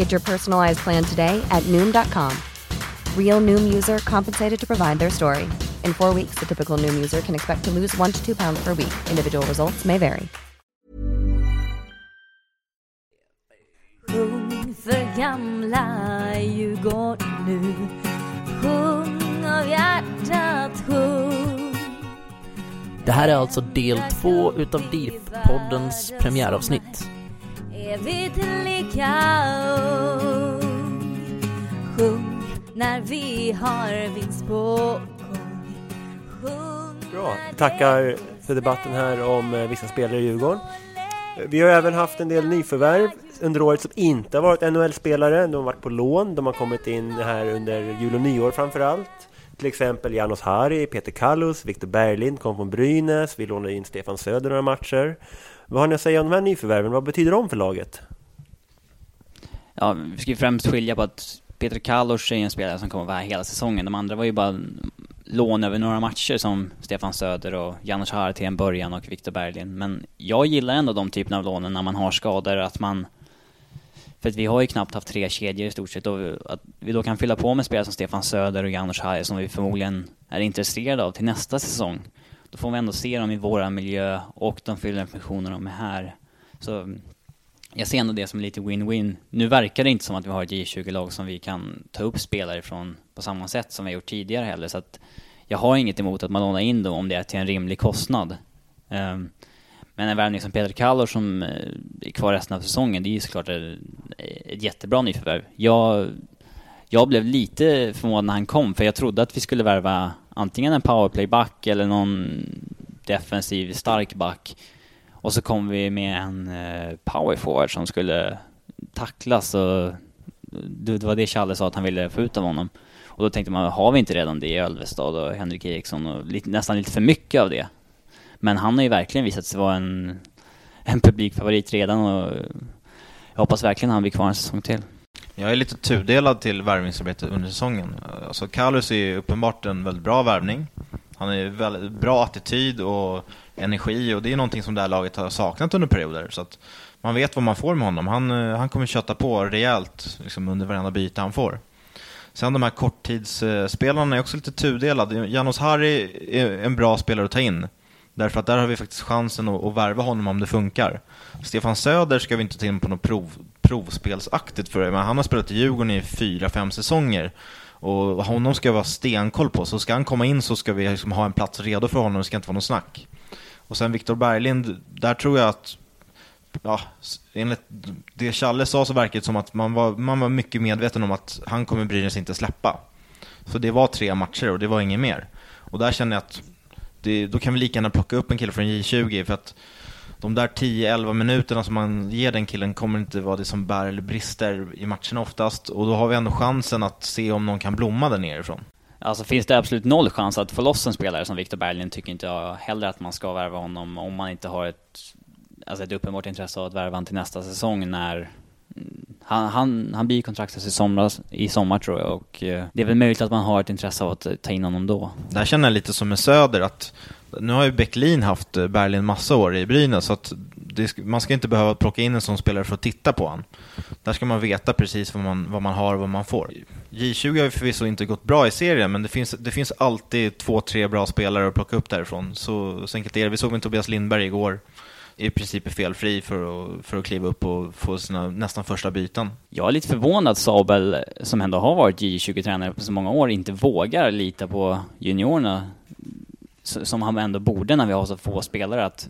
Get your personalized plan today at Noom.com. Real Noom user compensated to provide their story. In four weeks, the typical Noom user can expect to lose one to two pounds per week. Individual results may vary. Det här är alltså del två utav DIF-poddens premiäravsnitt. Evigt lika ung Sjung när vi har vinst på gång Bra, tackar för debatten här om eh, vissa spelare i Djurgården. Vi har även haft en del nyförvärv under året som inte har varit NHL-spelare. De har varit på lån, de har kommit in här under jul och nyår framförallt. Till exempel Janos Hari, Peter Kallus, Viktor Berglind kom från Brynäs. Vi lånade in Stefan Söder några matcher. Vad har ni att säga om de här nyförvärven? Vad betyder de för laget? Ja, vi ska ju främst skilja på att Peter Kalos är en spelare som kommer vara här hela säsongen. De andra var ju bara lån över några matcher som Stefan Söder och Janos Har till en början och Viktor Berglind. Men jag gillar ändå de typerna av lånen när man har skador, att man... För att vi har ju knappt haft tre kedjor i stort sett och att vi då kan fylla på med spelare som Stefan Söder och Janos Har som vi förmodligen är intresserade av till nästa säsong. Då får vi ändå se dem i våra miljö och de fyller den funktionen de är här. Så mm, jag ser ändå det som lite win-win. Nu verkar det inte som att vi har ett J20-lag som vi kan ta upp spelare från på samma sätt som vi har gjort tidigare heller. Så att jag har inget emot att man lånar in dem om det är till en rimlig kostnad. Um, men en värvning som Peter Kallor som eh, är kvar resten av säsongen, det är ju såklart ett, ett jättebra nyförvärv. Jag, jag blev lite förvånad när han kom, för jag trodde att vi skulle värva antingen en powerplayback eller någon defensiv stark back. Och så kom vi med en eh, powerforward som skulle tacklas och det, det var det Challe sa att han ville få ut av honom. Och då tänkte man, har vi inte redan det i Ölvestad och Henrik Eriksson och lite, nästan lite för mycket av det? Men han har ju verkligen visat sig vara en, en publikfavorit redan och jag hoppas verkligen han blir kvar en säsong till. Jag är lite tudelad till värvningsarbetet under säsongen. Alltså Kalus är ju uppenbart en väldigt bra värvning. Han har ju väldigt bra attityd och energi och det är någonting som det här laget har saknat under perioder. Så att man vet vad man får med honom. Han, eh, han kommer kötta på rejält liksom under varenda byte han får. Sen de här korttidsspelarna är också lite tudelade. Janos Harry är en bra spelare att ta in. Därför att där har vi faktiskt chansen att, att värva honom om det funkar. Stefan Söder ska vi inte ta in på något prov, provspelsaktigt för men han har spelat i Djurgården i fyra, fem säsonger. Och honom ska vi ha stenkoll på. Så ska han komma in så ska vi liksom ha en plats redo för honom, det ska inte vara något snack. Och sen Viktor Berglind, där tror jag att ja, enligt det Challe sa så verkar det som att man var, man var mycket medveten om att han kommer Brynäs inte släppa. Så det var tre matcher och det var inget mer. Och där känner jag att det, då kan vi lika gärna plocka upp en kille från J20 för att de där 10-11 minuterna som man ger den killen kommer inte vara det som bär eller brister i matcherna oftast. Och då har vi ändå chansen att se om någon kan blomma där nerifrån. Alltså finns det absolut noll chans att få loss en spelare som Viktor Berglind tycker inte jag heller att man ska värva honom om man inte har ett, alltså ett uppenbart intresse av att värva honom till nästa säsong när Han, han, han blir kontraktlös i, somras, i sommar tror jag och eh, det är väl möjligt att man har ett intresse av att ta in honom då. Där känner jag lite som med Söder att nu har ju Bäcklin haft eh, Berlin massa år i Brynäs så att det, man ska inte behöva plocka in en sån spelare för att titta på honom. Där ska man veta precis vad man, vad man har och vad man får. J20 har ju förvisso inte gått bra i serien, men det finns, det finns alltid två, tre bra spelare att plocka upp därifrån. Så, så enkelt är det. Vi såg med Tobias Lindberg igår. I princip är felfri för att, för att kliva upp och få sina nästan första byten. Jag är lite förvånad att Sabel, som ändå har varit J20-tränare på så många år, inte vågar lita på juniorerna som han ändå borde när vi har så få spelare. att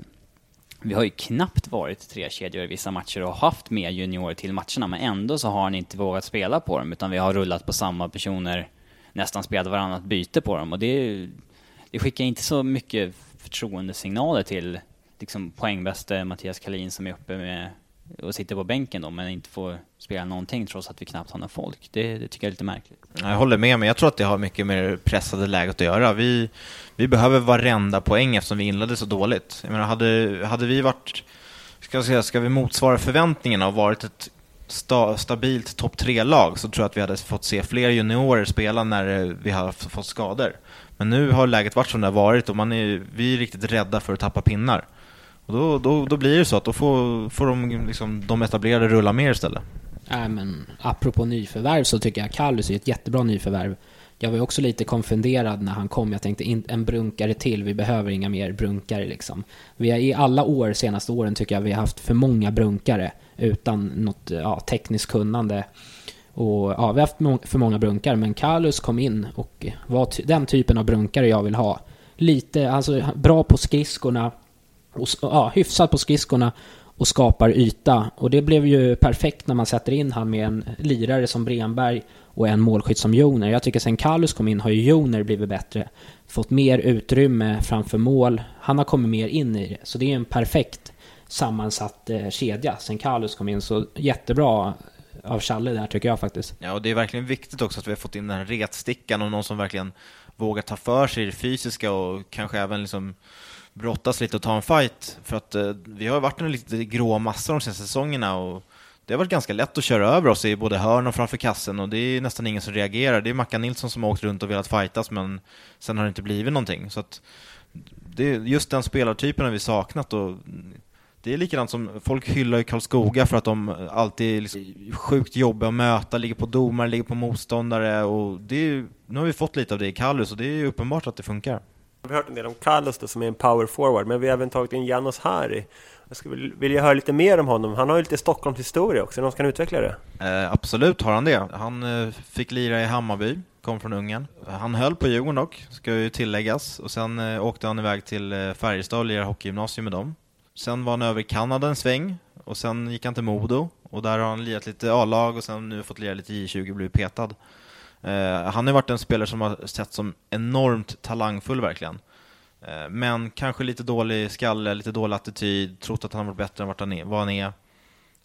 vi har ju knappt varit tre kedjor i vissa matcher och haft med juniorer till matcherna, men ändå så har han inte vågat spela på dem, utan vi har rullat på samma personer, nästan spelat varannat byte på dem. Och det, det skickar inte så mycket förtroendesignaler till liksom poängbäste Mattias Kalin som är uppe med och sitter på bänken då, men inte får spela någonting trots att vi knappt har några folk. Det, det, tycker jag är lite märkligt. Jag håller med, men jag tror att det har mycket med pressade läget att göra. Vi, vi behöver varenda poäng eftersom vi inledde så dåligt. Jag menar, hade, hade vi varit, ska, jag säga, ska vi motsvara förväntningarna och varit ett sta, stabilt topp tre-lag så tror jag att vi hade fått se fler juniorer spela när vi har fått skador. Men nu har läget varit som det har varit och man är, vi är riktigt rädda för att tappa pinnar. Och då, då, då blir det så att då får, får de, liksom, de etablerade rulla mer istället. Nej, men apropå nyförvärv så tycker jag Kallus är ett jättebra nyförvärv. Jag var också lite konfunderad när han kom. Jag tänkte in, en brunkare till, vi behöver inga mer brunkare liksom. Vi har i alla år, senaste åren, tycker jag vi har haft för många brunkare utan något ja, tekniskt kunnande. Och ja, vi har haft för många brunkare, men Kallus kom in och var den typen av brunkare jag vill ha. Lite, alltså bra på skridskorna, och, ja, hyfsat på skridskorna och skapar yta. Och det blev ju perfekt när man sätter in han med en lirare som Bremberg och en målskytt som Joner. Jag tycker sen Kallus kom in har ju Joner blivit bättre. Fått mer utrymme framför mål. Han har kommit mer in i det. Så det är en perfekt sammansatt eh, kedja. Sen Kallus kom in så jättebra av Challe där tycker jag faktiskt. Ja, och det är verkligen viktigt också att vi har fått in den här retstickan och någon som verkligen vågar ta för sig det fysiska och kanske även liksom brottas lite och ta en fight. För att eh, vi har varit en lite grå massa de senaste säsongerna och det har varit ganska lätt att köra över oss i både hörn och framför kassen och det är nästan ingen som reagerar. Det är Mackan Nilsson som har åkt runt och velat fightas men sen har det inte blivit någonting. Så att det är just den spelartypen har vi saknat och det är likadant som folk hyllar ju Karlskoga för att de alltid är liksom sjukt jobbiga att möta, ligger på domare, ligger på motståndare och det är, nu har vi fått lite av det i Kallus och det är uppenbart att det funkar. Vi har hört en del om Carlos då, som är en power forward, men vi har även tagit in Janos Hari. Jag skulle vilja höra lite mer om honom. Han har ju lite Stockholmshistoria också, någon kan utveckla det? Eh, absolut har han det. Han eh, fick lira i Hammarby, kom från Ungern. Han höll på Djurgården dock, ska ju tilläggas. Och sen eh, åkte han iväg till eh, Färjestad och lirade hockeygymnasium med dem. Sen var han över i Kanada en sväng, och sen gick han till Modo. Och där har han lirat lite A-lag och sen nu fått lira lite J20 och blivit petad. Eh, han har varit en spelare som har sett som enormt talangfull verkligen. Eh, men kanske lite dålig skalle, lite dålig attityd, trott att han var bättre än vad han är.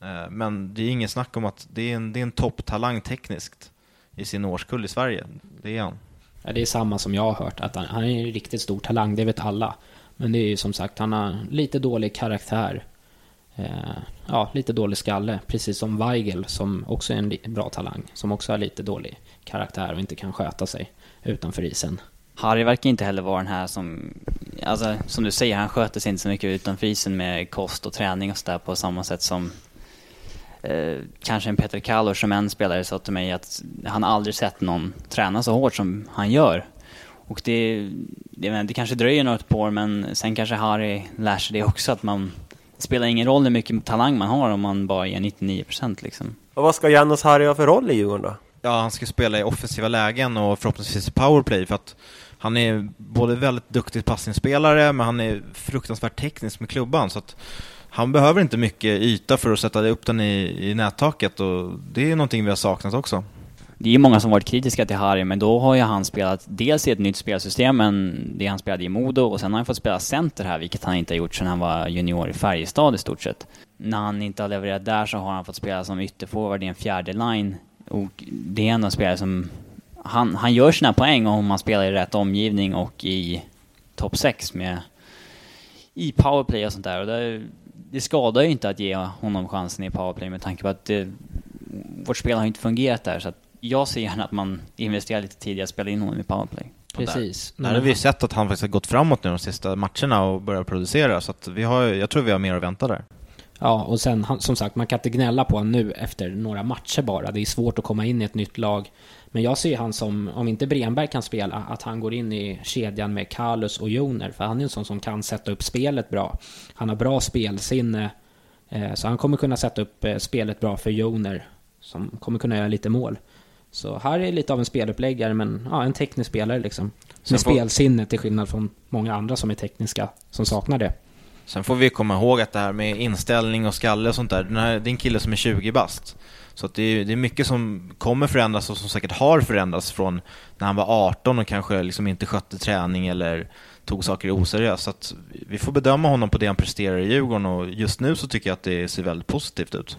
Eh, men det är ingen snack om att det är en, det är en topptalang tekniskt i sin årskull i Sverige. Det är han. Ja, det är samma som jag har hört, att han, han är en riktigt stor talang, det vet alla. Men det är ju som sagt, han har lite dålig karaktär. Eh, ja, lite dålig skalle, precis som Weigel som också är en bra talang, som också har lite dålig karaktär och inte kan sköta sig utanför isen. Harry verkar inte heller vara den här som, alltså som du säger, han sköter sig inte så mycket utanför isen med kost och träning och sådär på samma sätt som eh, kanske en Peter Kallor som en spelare sa till mig att han aldrig sett någon träna så hårt som han gör. Och det, det, det kanske dröjer något på år men sen kanske Harry lär sig det också att man det spelar ingen roll hur mycket talang man har om man bara ger 99% liksom. Och vad ska Janos Harry ha för roll i Djurgården då? Ja, han ska spela i offensiva lägen och förhoppningsvis powerplay för att han är både väldigt duktig passningsspelare men han är fruktansvärt teknisk med klubban så att han behöver inte mycket yta för att sätta upp den i, i nättaket och det är någonting vi har saknat också. Det är ju många som varit kritiska till Harry, men då har ju han spelat dels i ett nytt spelsystem än det han spelade i Modo och sen har han fått spela center här, vilket han inte har gjort sedan han var junior i Färjestad i stort sett. När han inte har levererat där så har han fått spela som ytterforward i en fjärde line och det är ändå en spelare som han, han gör sina poäng om man spelar i rätt omgivning och i topp 6 med i powerplay och sånt där. Och det, det skadar ju inte att ge honom chansen i powerplay med tanke på att det, vårt spel har inte fungerat där. Så att jag ser gärna att man investerar lite tidigare, spelar in honom i powerplay. Precis. Där har vi sett att han faktiskt har gått framåt nu de sista matcherna och börjat producera, så att vi har, jag tror vi har mer att vänta där. Ja, och sen han- som sagt, man kan inte gnälla på honom nu efter några matcher bara. Det är svårt att komma in i ett nytt lag. Men jag ser han som, om inte Bremberg kan spela, att han går in i kedjan med Carlos och Joner. För han är en sån som kan sätta upp spelet bra. Han har bra spelsinne. Eh, så han kommer kunna sätta upp eh, spelet bra för Joner. Som kommer kunna göra lite mål. Så här är lite av en speluppläggare, men ja, en teknisk spelare liksom. Med får- spelsinne till skillnad från många andra som är tekniska, som saknar det. Sen får vi komma ihåg att det här med inställning och skalle och sånt där, den här, det är en kille som är 20 bast. Så det, är, det är mycket som kommer förändras och som säkert har förändrats från när han var 18 och kanske liksom inte skötte träning eller tog saker oseriöst. Så att vi får bedöma honom på det han presterar i Djurgården och just nu så tycker jag att det ser väldigt positivt ut.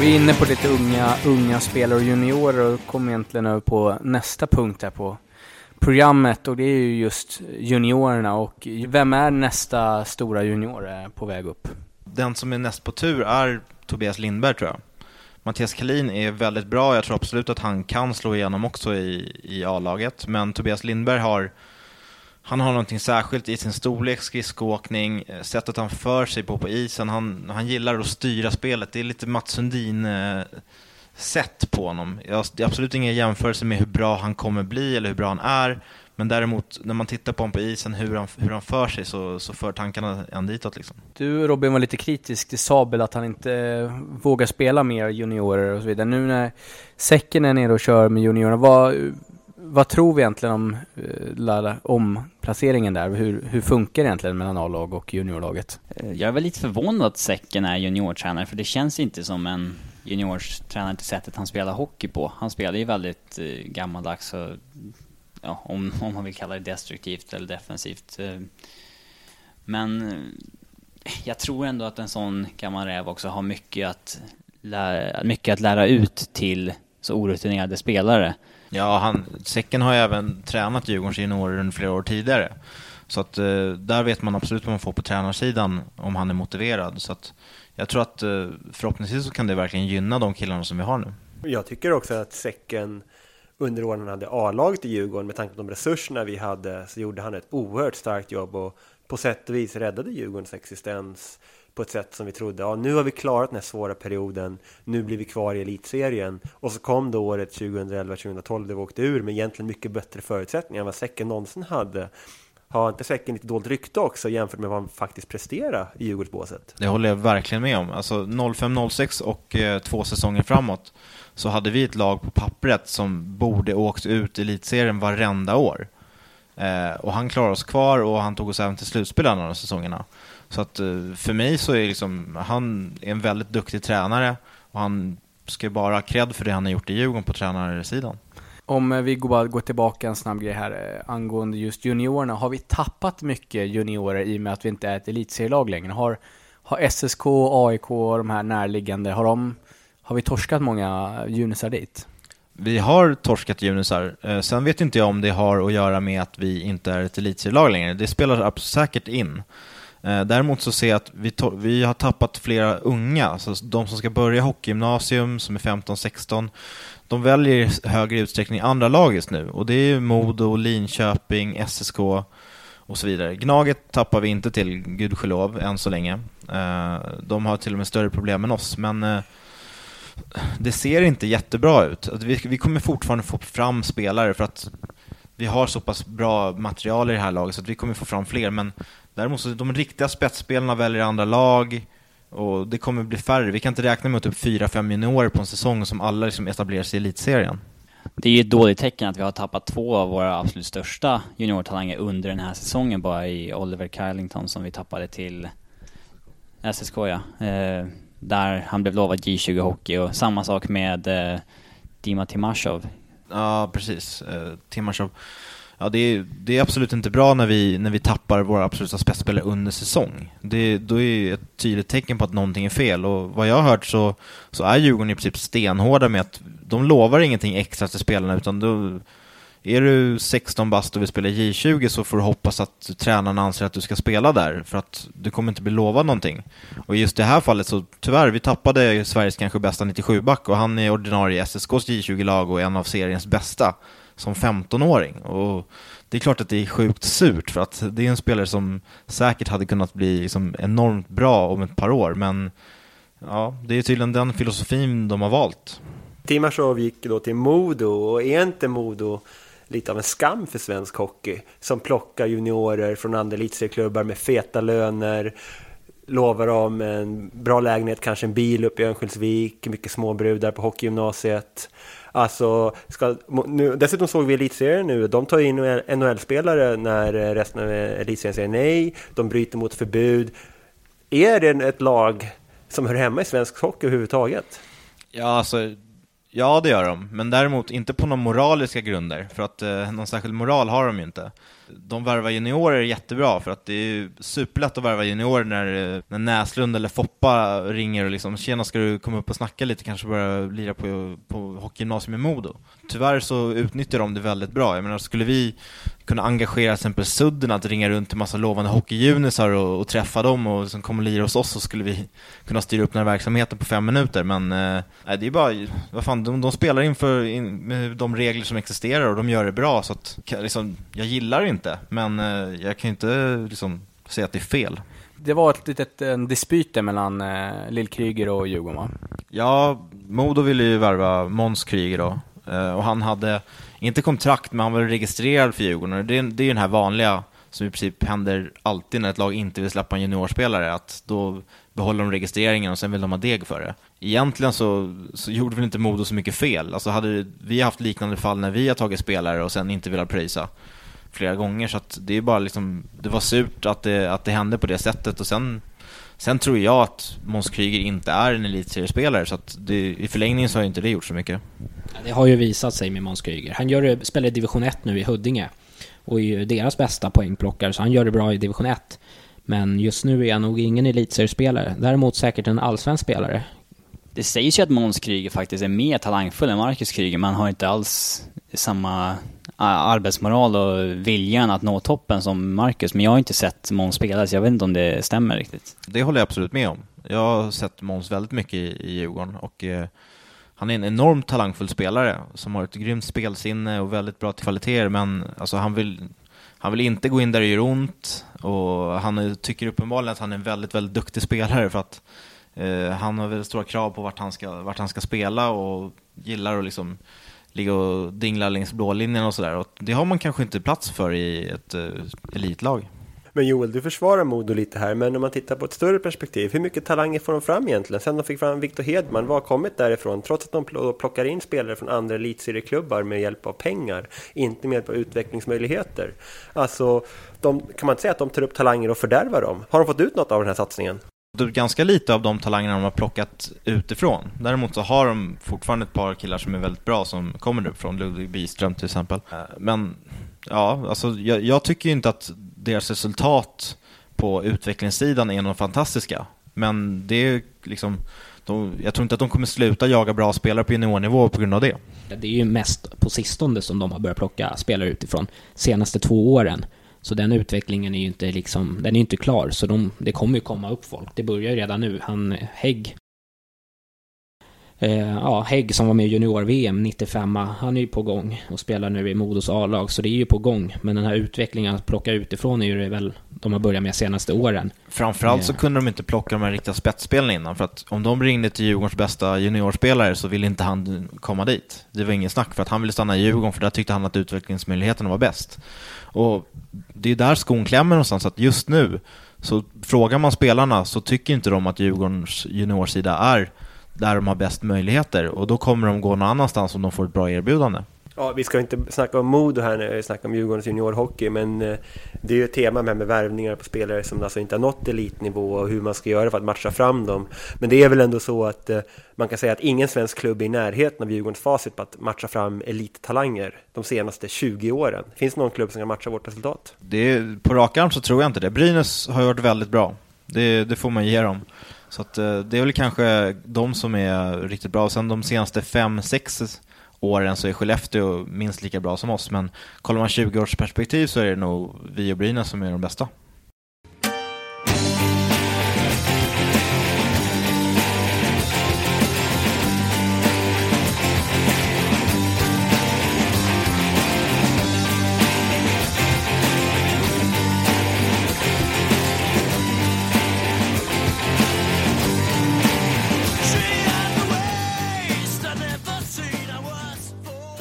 Vi är inne på lite unga, unga spelare och juniorer och kommer egentligen över på nästa punkt här på programmet och det är ju just juniorerna och vem är nästa stora junior eh, på väg upp? Den som är näst på tur är Tobias Lindberg tror jag. Mattias Kalin är väldigt bra, jag tror absolut att han kan slå igenom också i, i A-laget, men Tobias Lindberg har han har någonting särskilt i sin storlek, skridskoåkning, eh, sättet han för sig på på isen. Han, han gillar att styra spelet. Det är lite Mats Sundin eh, sätt på honom. Jag, det är absolut ingen jämförelse med hur bra han kommer bli eller hur bra han är. Men däremot, när man tittar på honom på isen, hur han, hur han för sig, så, så för tankarna en ditåt liksom. Du Robin var lite kritisk till Sabel att han inte eh, vågar spela mer juniorer och så vidare. Nu när Säcken är nere och kör med juniorerna, vad, vad tror vi egentligen om, eh, Lala, om placeringen där? Hur, hur funkar det egentligen mellan A-lag och juniorlaget? Eh, jag är väl lite förvånad att Säcken är juniortränare, för det känns inte som en juniortränare till sättet han spelar hockey på. Han spelar ju väldigt eh, gammaldags och, ja, om, om man vill kalla det destruktivt eller defensivt. Eh, men jag tror ändå att en sån gammal räv också har mycket att lära, mycket att lära ut till så orutinerade spelare. Ja, han, Säcken har ju även tränat Djurgårdens juniorer under flera år tidigare. Så att eh, där vet man absolut vad man får på tränarsidan om han är motiverad. Så att jag tror att eh, förhoppningsvis så kan det verkligen gynna de killarna som vi har nu. Jag tycker också att Säcken under åren han hade A-laget i Djurgården med tanke på de resurserna vi hade så gjorde han ett oerhört starkt jobb och på sätt och vis räddade Djurgårdens existens på ett sätt som vi trodde. Ja, nu har vi klarat den här svåra perioden. Nu blir vi kvar i elitserien. Och så kom då året 2011-2012 där vi åkte ur med egentligen mycket bättre förutsättningar än vad Säcken någonsin hade. Har inte Säcken lite dåligt rykte också jämfört med vad han faktiskt presterar i Djurgårdsbåset? Det håller jag verkligen med om. Alltså 05-06 och eh, två säsonger framåt så hade vi ett lag på pappret som borde åkt ut i elitserien varenda år. Eh, och han klarade oss kvar och han tog oss även till slutspel en de säsongerna. Så att eh, för mig så är liksom, han är en väldigt duktig tränare och han ska bara ha cred för det han har gjort i Djurgården på tränarsidan. Om eh, vi går, bara går tillbaka en snabb grej här eh, angående just juniorerna. Har vi tappat mycket juniorer i och med att vi inte är ett elitserielag längre? Har, har SSK, AIK och de här närliggande, har, de, har vi torskat många junisar dit? Vi har torskat Junisar. Sen vet inte jag om det har att göra med att vi inte är ett elitserielag längre. Det spelar säkert in. Eh, däremot så ser jag att vi, to- vi har tappat flera unga, alltså de som ska börja hockeygymnasium, som är 15-16, de väljer i högre utsträckning andra lag just nu. Och det är ju Modo, Linköping, SSK och så vidare. Gnaget tappar vi inte till, gudskelov, än så länge. Eh, de har till och med större problem än oss, men eh, det ser inte jättebra ut. Vi, vi kommer fortfarande få fram spelare för att vi har så pass bra material i det här laget så att vi kommer få fram fler. Men däremot så de riktiga spetsspelarna väljer andra lag och det kommer bli färre. Vi kan inte räkna med typ 4-5 juniorer på en säsong som alla liksom etablerar sig i elitserien. Det är ju ett dåligt tecken att vi har tappat två av våra absolut största juniortalanger under den här säsongen bara i Oliver Carlington som vi tappade till SSK ja. Eh, där han blev lovad J20 hockey och samma sak med eh, Dima Timashov. Ja, precis. Eh, Timashov. Ja, det är, det är absolut inte bra när vi, när vi tappar våra absoluta spetsspelare under säsong. Det, då är det ett tydligt tecken på att någonting är fel. Och vad jag har hört så, så är Djurgården i princip stenhårda med att de lovar ingenting extra till spelarna utan då, är du 16 bast och vill spela J20 så får du hoppas att tränaren anser att du ska spela där, för att du kommer inte bli lovad någonting. Och just det här fallet så tyvärr, vi tappade Sveriges kanske bästa 97-back och han är ordinarie i SSKs J20-lag och en av seriens bästa som 15-åring. Och det är klart att det är sjukt surt för att det är en spelare som säkert hade kunnat bli liksom enormt bra om ett par år, men ja, det är tydligen den filosofin de har valt. Timashov gick då till Modo och är inte Modo lite av en skam för svensk hockey som plockar juniorer från andra elitserieklubbar med feta löner lovar dem en bra lägenhet, kanske en bil uppe i Örnsköldsvik, mycket småbrudar på hockeygymnasiet. Alltså, ska, nu, dessutom såg vi elitserien nu, de tar in NHL-spelare när eh, resten av elitserien säger nej, de bryter mot förbud. Är det ett lag som hör hemma i svensk hockey överhuvudtaget? Ja, alltså Ja, det gör de, men däremot inte på några moraliska grunder, för att eh, någon särskild moral har de ju inte. De värvar juniorer jättebra, för att det är superlätt att värva juniorer när, när Näslund eller Foppa ringer och liksom ”Tjena, ska du komma upp och snacka lite, kanske börja lira på, på hockeygymnasium i Modo?” Tyvärr så utnyttjar de det väldigt bra. Jag menar, skulle vi kunna engagera till exempel Sudden att ringa runt till massa lovande hockeyjunisar och, och träffa dem och som kommer lira hos oss så skulle vi kunna styra upp den här verksamheten på fem minuter. Men eh, det är bara, vad fan, de, de spelar inför in, de regler som existerar och de gör det bra så att liksom, jag gillar det inte men eh, jag kan ju inte liksom säga att det är fel. Det var ett litet en dispyt mellan eh, Lill Kryger och Djurgården va? Ja, Modo ville ju värva Måns Kryger då eh, och han hade inte kontrakt, men han var registrerad för Djurgården. Det är, det är den här vanliga som i princip händer alltid när ett lag inte vill släppa en juniorspelare, att då behåller de registreringen och sen vill de ha deg för det. Egentligen så, så gjorde väl inte Modo så mycket fel. Alltså hade vi haft liknande fall när vi har tagit spelare och sen inte velat pröjsa flera gånger, så att det är bara liksom, det var surt att det, att det hände på det sättet och sen Sen tror jag att Måns Kryger inte är en elitseriespelare så att det, i förlängningen så har inte det gjort så mycket. Det har ju visat sig med Måns Kryger. Han gör, spelar i division 1 nu i Huddinge och är ju deras bästa poängplockare så han gör det bra i division 1. Men just nu är han nog ingen elitseriespelare. Däremot säkert en allsvensk spelare. Det sägs ju att Måns Kryger faktiskt är mer talangfull än Marcus Kryger, men han har inte alls samma arbetsmoral och viljan att nå toppen som Marcus. Men jag har inte sett Måns spela, så jag vet inte om det stämmer riktigt. Det håller jag absolut med om. Jag har sett Måns väldigt mycket i, i Djurgården och eh, han är en enormt talangfull spelare som har ett grymt spelsinne och väldigt bra kvaliteter, men alltså, han, vill, han vill inte gå in där det gör ont och han tycker uppenbarligen att han är en väldigt, väldigt duktig spelare för att eh, han har väldigt stora krav på vart han ska, vart han ska spela och gillar att liksom ligga och dingla längs blålinjen och sådär. Det har man kanske inte plats för i ett eh, elitlag. Men Joel, du försvarar Modo lite här, men om man tittar på ett större perspektiv, hur mycket talanger får de fram egentligen? Sen de fick fram Victor Hedman, vad har kommit därifrån? Trots att de plockar in spelare från andra elitserieklubbar med hjälp av pengar, inte med hjälp av utvecklingsmöjligheter. Alltså, de, kan man inte säga att de tar upp talanger och fördärvar dem? Har de fått ut något av den här satsningen? ganska lite av de talangerna de har plockat utifrån. Däremot så har de fortfarande ett par killar som är väldigt bra som kommer upp från Ludvig Biström till exempel. Men ja, alltså jag, jag tycker inte att deras resultat på utvecklingssidan är nog fantastiska. Men det är liksom, de, jag tror inte att de kommer sluta jaga bra spelare på juniornivå på grund av det. Det är ju mest på sistone som de har börjat plocka spelare utifrån. Senaste två åren. Så den utvecklingen är ju inte liksom, den är inte klar. Så de, det kommer ju komma upp folk. Det börjar ju redan nu. Han, Hägg, Eh, ja, Hägg som var med i junior-VM 95 han är ju på gång och spelar nu i Modos A-lag, så det är ju på gång. Men den här utvecklingen att plocka utifrån är ju det väl de har börjat med senaste åren. Framförallt så eh. kunde de inte plocka de här riktiga spetsspelarna innan, för att om de ringde till Djurgårdens bästa juniorspelare så ville inte han komma dit. Det var ingen snack, för att han ville stanna i Djurgården, för där tyckte han att utvecklingsmöjligheterna var bäst. Och det är där skon klämmer någonstans, att just nu, så frågar man spelarna så tycker inte de att Djurgårdens juniorsida är där de har bäst möjligheter och då kommer de gå någon annanstans om de får ett bra erbjudande. Ja, vi ska inte snacka om Modo här när vi snackar om Djurgårdens juniorhockey, men eh, det är ju ett tema med, med värvningar på spelare som alltså inte har nått elitnivå och hur man ska göra för att matcha fram dem. Men det är väl ändå så att eh, man kan säga att ingen svensk klubb är i närheten av Djurgårdens facit på att matcha fram elittalanger de senaste 20 åren. Finns det någon klubb som kan matcha vårt resultat? Det är, på rak arm så tror jag inte det. Brynäs har varit väldigt bra. Det, det får man ge dem. Så att, eh, det är väl kanske de som är riktigt bra. Och sen de senaste fem, sex åren så är Skellefteå minst lika bra som oss. Men kollar man 20 års perspektiv så är det nog vi och Brynäs som är de bästa.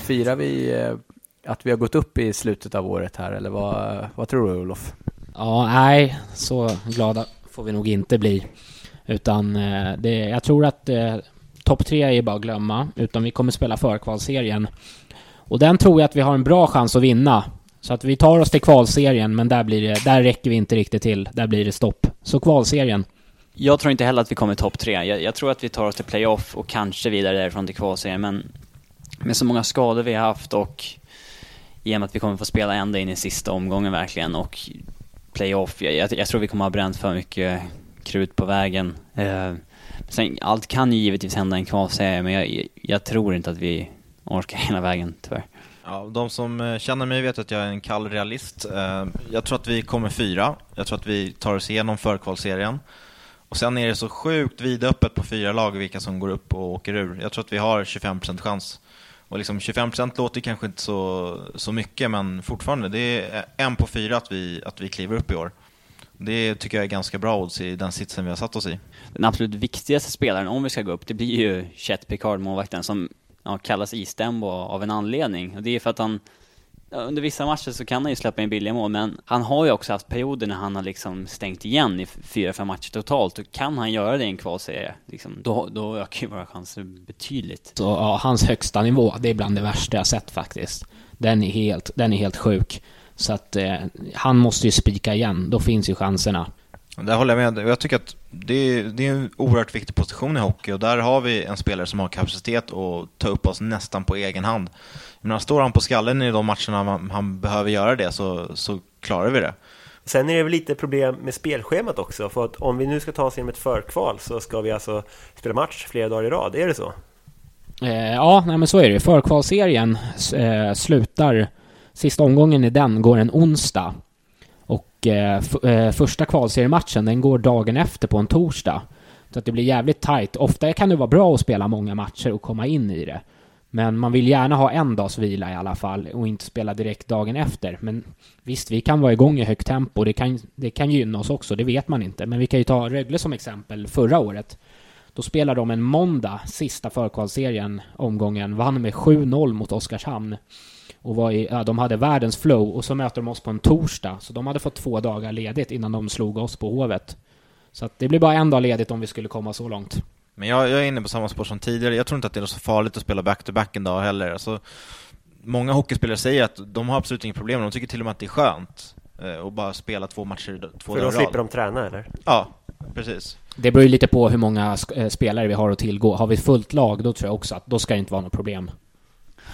Firar vi eh, att vi har gått upp i slutet av året här eller vad, vad tror du Olof? Ja, nej, så glada får vi nog inte bli. Utan eh, det, jag tror att eh, topp tre är bara att glömma, utan vi kommer spela förkvalserien. Och den tror jag att vi har en bra chans att vinna. Så att vi tar oss till kvalserien, men där, blir det, där räcker vi inte riktigt till. Där blir det stopp. Så kvalserien. Jag tror inte heller att vi kommer topp tre. Jag, jag, tror att vi tar oss till playoff och kanske vidare därifrån till kvalserien, men med så många skador vi har haft och i och med att vi kommer få spela ända in i sista omgången verkligen och playoff, jag, jag, jag tror vi kommer ha bränt för mycket krut på vägen. Eh, sen, allt kan ju givetvis hända i en kvalserie, men jag, jag, tror inte att vi orkar hela vägen, tyvärr. Ja, de som eh, känner mig vet att jag är en kall realist. Eh, jag tror att vi kommer fyra. Jag tror att vi tar oss igenom förkvalserien. Och sen är det så sjukt vidöppet på fyra lag vilka som går upp och åker ur. Jag tror att vi har 25% chans. Och liksom 25% låter kanske inte så, så mycket, men fortfarande, det är en på fyra att vi, att vi kliver upp i år. Det tycker jag är ganska bra odds i den sitsen vi har satt oss i. Den absolut viktigaste spelaren om vi ska gå upp, det blir ju Chet Picard, målvakten, som ja, kallas Istembo av en anledning. Och det är för att han under vissa matcher så kan han ju släppa in billiga mål, men han har ju också haft perioder när han har liksom stängt igen i fyra, fem matcher totalt. Och kan han göra det i en kvalserie, liksom, då, då ökar ju våra chanser betydligt. Så, ja, hans högsta nivå, det är bland det värsta jag sett faktiskt. Den är helt, den är helt sjuk. Så att eh, han måste ju spika igen, då finns ju chanserna. Där håller jag med. Jag tycker att det är, det är en oerhört viktig position i hockey och där har vi en spelare som har kapacitet att ta upp oss nästan på egen hand. Men står han på skallen i de matcherna han behöver göra det så, så klarar vi det. Sen är det väl lite problem med spelschemat också, för att om vi nu ska ta oss igenom ett förkval så ska vi alltså spela match flera dagar i rad, är det så? Eh, ja, nej men så är det. Förkvalserien eh, slutar, sista omgången i den går en onsdag. Och eh, eh, första kvalseriematchen, den går dagen efter på en torsdag. Så att det blir jävligt tight. Ofta kan det vara bra att spela många matcher och komma in i det. Men man vill gärna ha en dags vila i alla fall och inte spela direkt dagen efter. Men visst, vi kan vara igång i högt tempo. Det kan, det kan gynna oss också, det vet man inte. Men vi kan ju ta Rögle som exempel förra året. Då spelade de en måndag, sista förkvalsserien, omgången, vann med 7-0 mot Oskarshamn. Och var i, ja, de hade världens flow och så möter de oss på en torsdag. Så de hade fått två dagar ledigt innan de slog oss på Hovet. Så att det blir bara en dag ledigt om vi skulle komma så långt. Men jag, jag är inne på samma spår som tidigare. Jag tror inte att det är så farligt att spela back-to-back -back en dag heller. Alltså, många hockeyspelare säger att de har absolut inga problem. De tycker till och med att det är skönt eh, att bara spela två matcher två För då slipper de träna, eller? Ja, precis. Det beror ju lite på hur många eh, spelare vi har att tillgå. Har vi ett fullt lag, då tror jag också att då ska det inte vara något problem.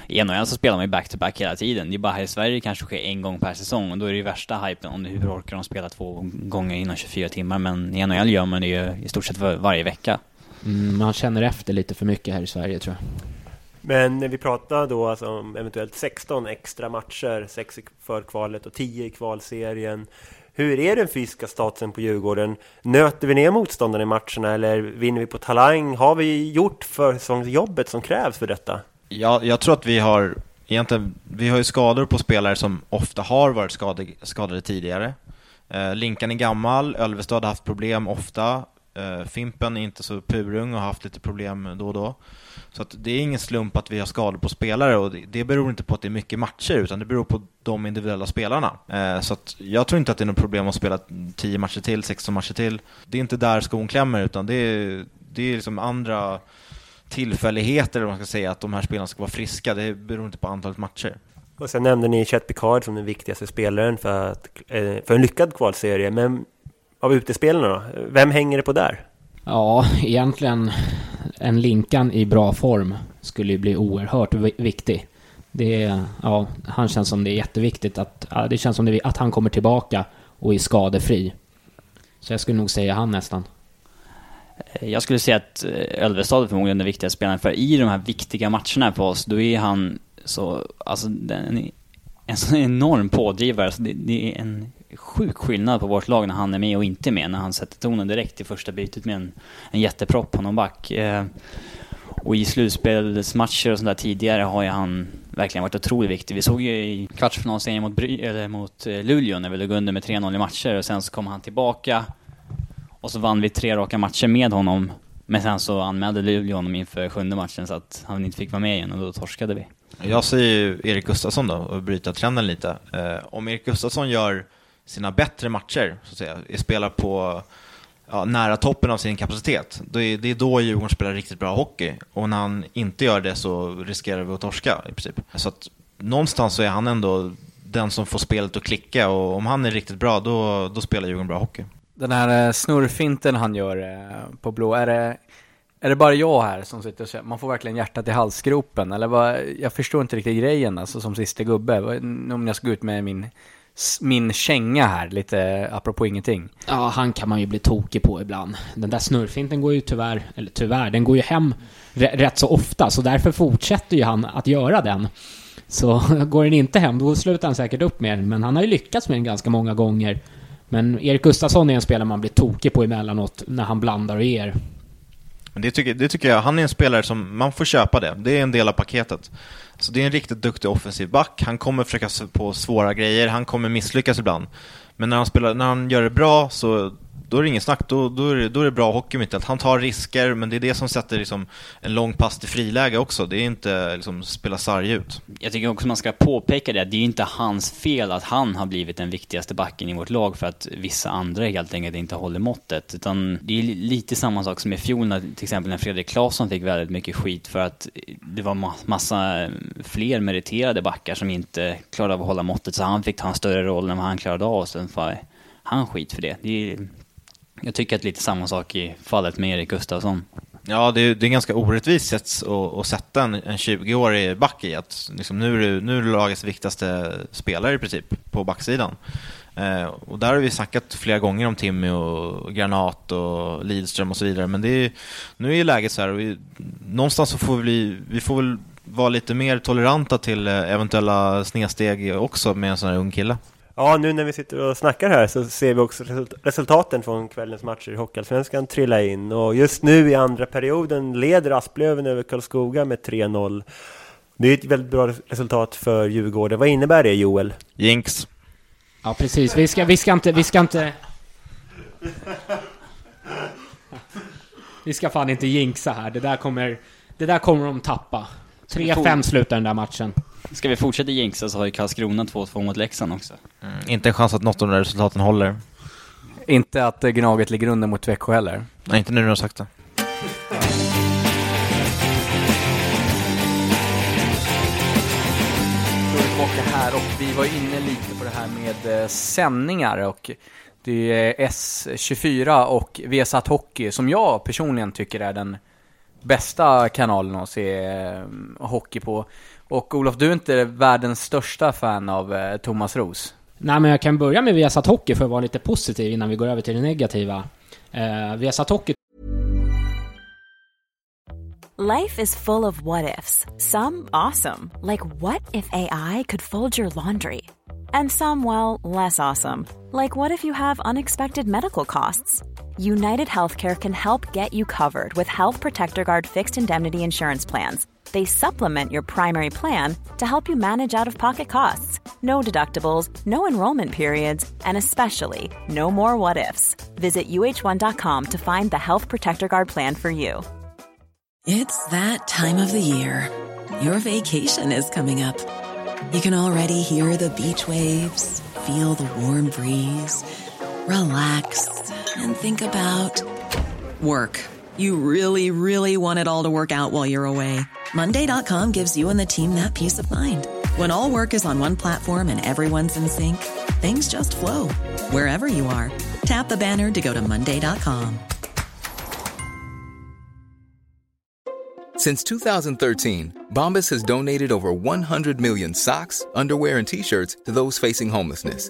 I NHL så spelar man ju back-to-back hela tiden. Det är bara här i Sverige kanske sker en gång per säsong och då är det ju värsta hypen om hur orkar de spela två gånger inom 24 timmar. Men i NHL gör man det ju i stort sett varje vecka. Mm, man känner efter lite för mycket här i Sverige tror jag. Men vi pratar då alltså om eventuellt 16 extra matcher, 6 för kvalet och 10 i kvalserien. Hur är den fysiska statusen på Djurgården? Nöter vi ner motståndarna i matcherna eller vinner vi på talang? Har vi gjort försäsongsjobbet som krävs för detta? Ja, jag tror att vi har egentligen, vi har ju skador på spelare som ofta har varit skadade, skadade tidigare. Eh, Linkan är gammal, Ölvestad har haft problem ofta. Uh, Fimpen är inte så purung och har haft lite problem då och då. Så att det är ingen slump att vi har skador på spelare och det, det beror inte på att det är mycket matcher utan det beror på de individuella spelarna. Uh, så att jag tror inte att det är något problem att spela 10 matcher till, 16 matcher till. Det är inte där skon klämmer utan det är, det är liksom andra tillfälligheter, om man ska säga, att de här spelarna ska vara friska. Det beror inte på antalet matcher. Och sen nämnde ni Chet Picard som den viktigaste spelaren för, att, eh, för en lyckad kvalserie. Men av utespelarna då? Vem hänger det på där? Ja, egentligen en Linkan i bra form skulle ju bli oerhört viktig. Det ja, han känns som det är jätteviktigt att, ja, det känns som det, att han kommer tillbaka och är skadefri. Så jag skulle nog säga han nästan. Jag skulle säga att eh, Ölvestad är förmodligen den viktigaste spelaren, för i de här viktiga matcherna för oss, då är han så, alltså den, en sån enorm pådrivare. Alltså det, det är en sjuk skillnad på vårt lag när han är med och inte med, när han sätter tonen direkt i första bytet med en, en jättepropp på någon back. Eh, och i slutspelsmatcher och sånt där tidigare har ju han verkligen varit otroligt viktig. Vi såg ju i kvartsfinalserien mot, Bry- eller mot eh, Luleå när vi låg under med 3-0 i matcher och sen så kom han tillbaka och så vann vi tre raka matcher med honom. Men sen så anmälde Luleå honom inför sjunde matchen så att han inte fick vara med igen och då torskade vi. Jag säger ju Erik Gustafsson då, och bryta trenden lite. Eh, om Erik Gustafsson gör sina bättre matcher, så att säga, spelar på ja, nära toppen av sin kapacitet, det är, det är då Djurgården spelar riktigt bra hockey. Och när han inte gör det så riskerar vi att torska i princip. Så att någonstans så är han ändå den som får spelet att klicka och om han är riktigt bra, då, då spelar Djurgården bra hockey. Den här eh, snurrfinten han gör eh, på blå, är det, är det bara jag här som sitter och säger man får verkligen hjärtat i halsgropen? Eller vad, jag förstår inte riktigt grejen alltså som sista gubbe. Om jag ska gå ut med min, min känga här, lite apropå ingenting. Ja, han kan man ju bli tokig på ibland. Den där snurrfinten går ju tyvärr, eller tyvärr, den går ju hem rätt så ofta, så därför fortsätter ju han att göra den. Så går den inte hem, då slutar han säkert upp med den, men han har ju lyckats med den ganska många gånger. Men Erik Gustafsson är en spelare man blir tokig på emellanåt när han blandar och ger. Det tycker, det tycker jag, han är en spelare som, man får köpa det. Det är en del av paketet. Så det är en riktigt duktig offensiv back. Han kommer försöka sig på svåra grejer, han kommer misslyckas ibland. Men när han, spelar, när han gör det bra så då är det ingen snack, då, då, är det, då är det bra hockey mitt i allt. Han tar risker, men det är det som sätter liksom, en lång pass till friläge också. Det är inte liksom, spela sarg ut. Jag tycker också man ska påpeka det, det är ju inte hans fel att han har blivit den viktigaste backen i vårt lag för att vissa andra helt enkelt inte håller måttet. Utan det är lite samma sak som i fjol när till exempel när Fredrik Claesson fick väldigt mycket skit för att det var ma- massa fler meriterade backar som inte klarade av att hålla måttet så han fick ta en större roll än vad han klarade av och sen får han skit för det. det är, jag tycker att det är lite samma sak i fallet med Erik Gustafsson. Ja, det är, det är ganska orättvist sätt att, att sätta en, en 20-årig back i. Att liksom, nu, är du, nu är du lagets viktigaste spelare i princip på backsidan. Eh, och där har vi snackat flera gånger om Timmy och Granat och Lidström och så vidare. Men det är, nu är läget så här, och vi, någonstans så får vi, vi får väl vara lite mer toleranta till eh, eventuella snedsteg också med en sån här ung kille. Ja, nu när vi sitter och snackar här så ser vi också result- resultaten från kvällens matcher i Hockeyallsvenskan trilla in. Och just nu i andra perioden leder Asplöven över Karlskoga med 3-0. Det är ett väldigt bra resultat för Djurgården. Vad innebär det Joel? Jinx. Ja, precis. Vi ska, vi ska inte, vi ska inte... Vi ska fan inte jinxa här. Det där kommer, det där kommer de tappa. 3-5 slutar den där matchen. Ska vi fortsätta jinxa så har ju Karlskrona 2-2 mot Leksand också. Mm, inte en chans att något av de där resultaten håller. Inte att eh, Gnaget ligger under mot Växjö heller. Nej, inte nu när du har sagt det. Tillbaka här och vi var inne lite på det här med eh, sändningar och det är S24 och Viasat Hockey som jag personligen tycker är den bästa kanalen att se eh, hockey på. Och Olof, du är inte världens största fan av eh, Thomas Ros. Nej, men jag kan börja med Viasat Hockey för att vara lite positiv innan vi går över till det negativa. Uh, Viasat Hockey Life is full of what ifs. Some awesome, like what if AI could fold your laundry? And some, well, less awesome, like what if you have unexpected medical costs? United Healthcare can help get you covered with Health Protector Guard fixed indemnity insurance plans. They supplement your primary plan to help you manage out of pocket costs. No deductibles, no enrollment periods, and especially no more what ifs. Visit uh1.com to find the Health Protector Guard plan for you. It's that time of the year. Your vacation is coming up. You can already hear the beach waves, feel the warm breeze, relax, and think about work. You really, really want it all to work out while you're away. Monday.com gives you and the team that peace of mind. When all work is on one platform and everyone's in sync, things just flow wherever you are. Tap the banner to go to Monday.com. Since 2013, Bombas has donated over 100 million socks, underwear, and t shirts to those facing homelessness.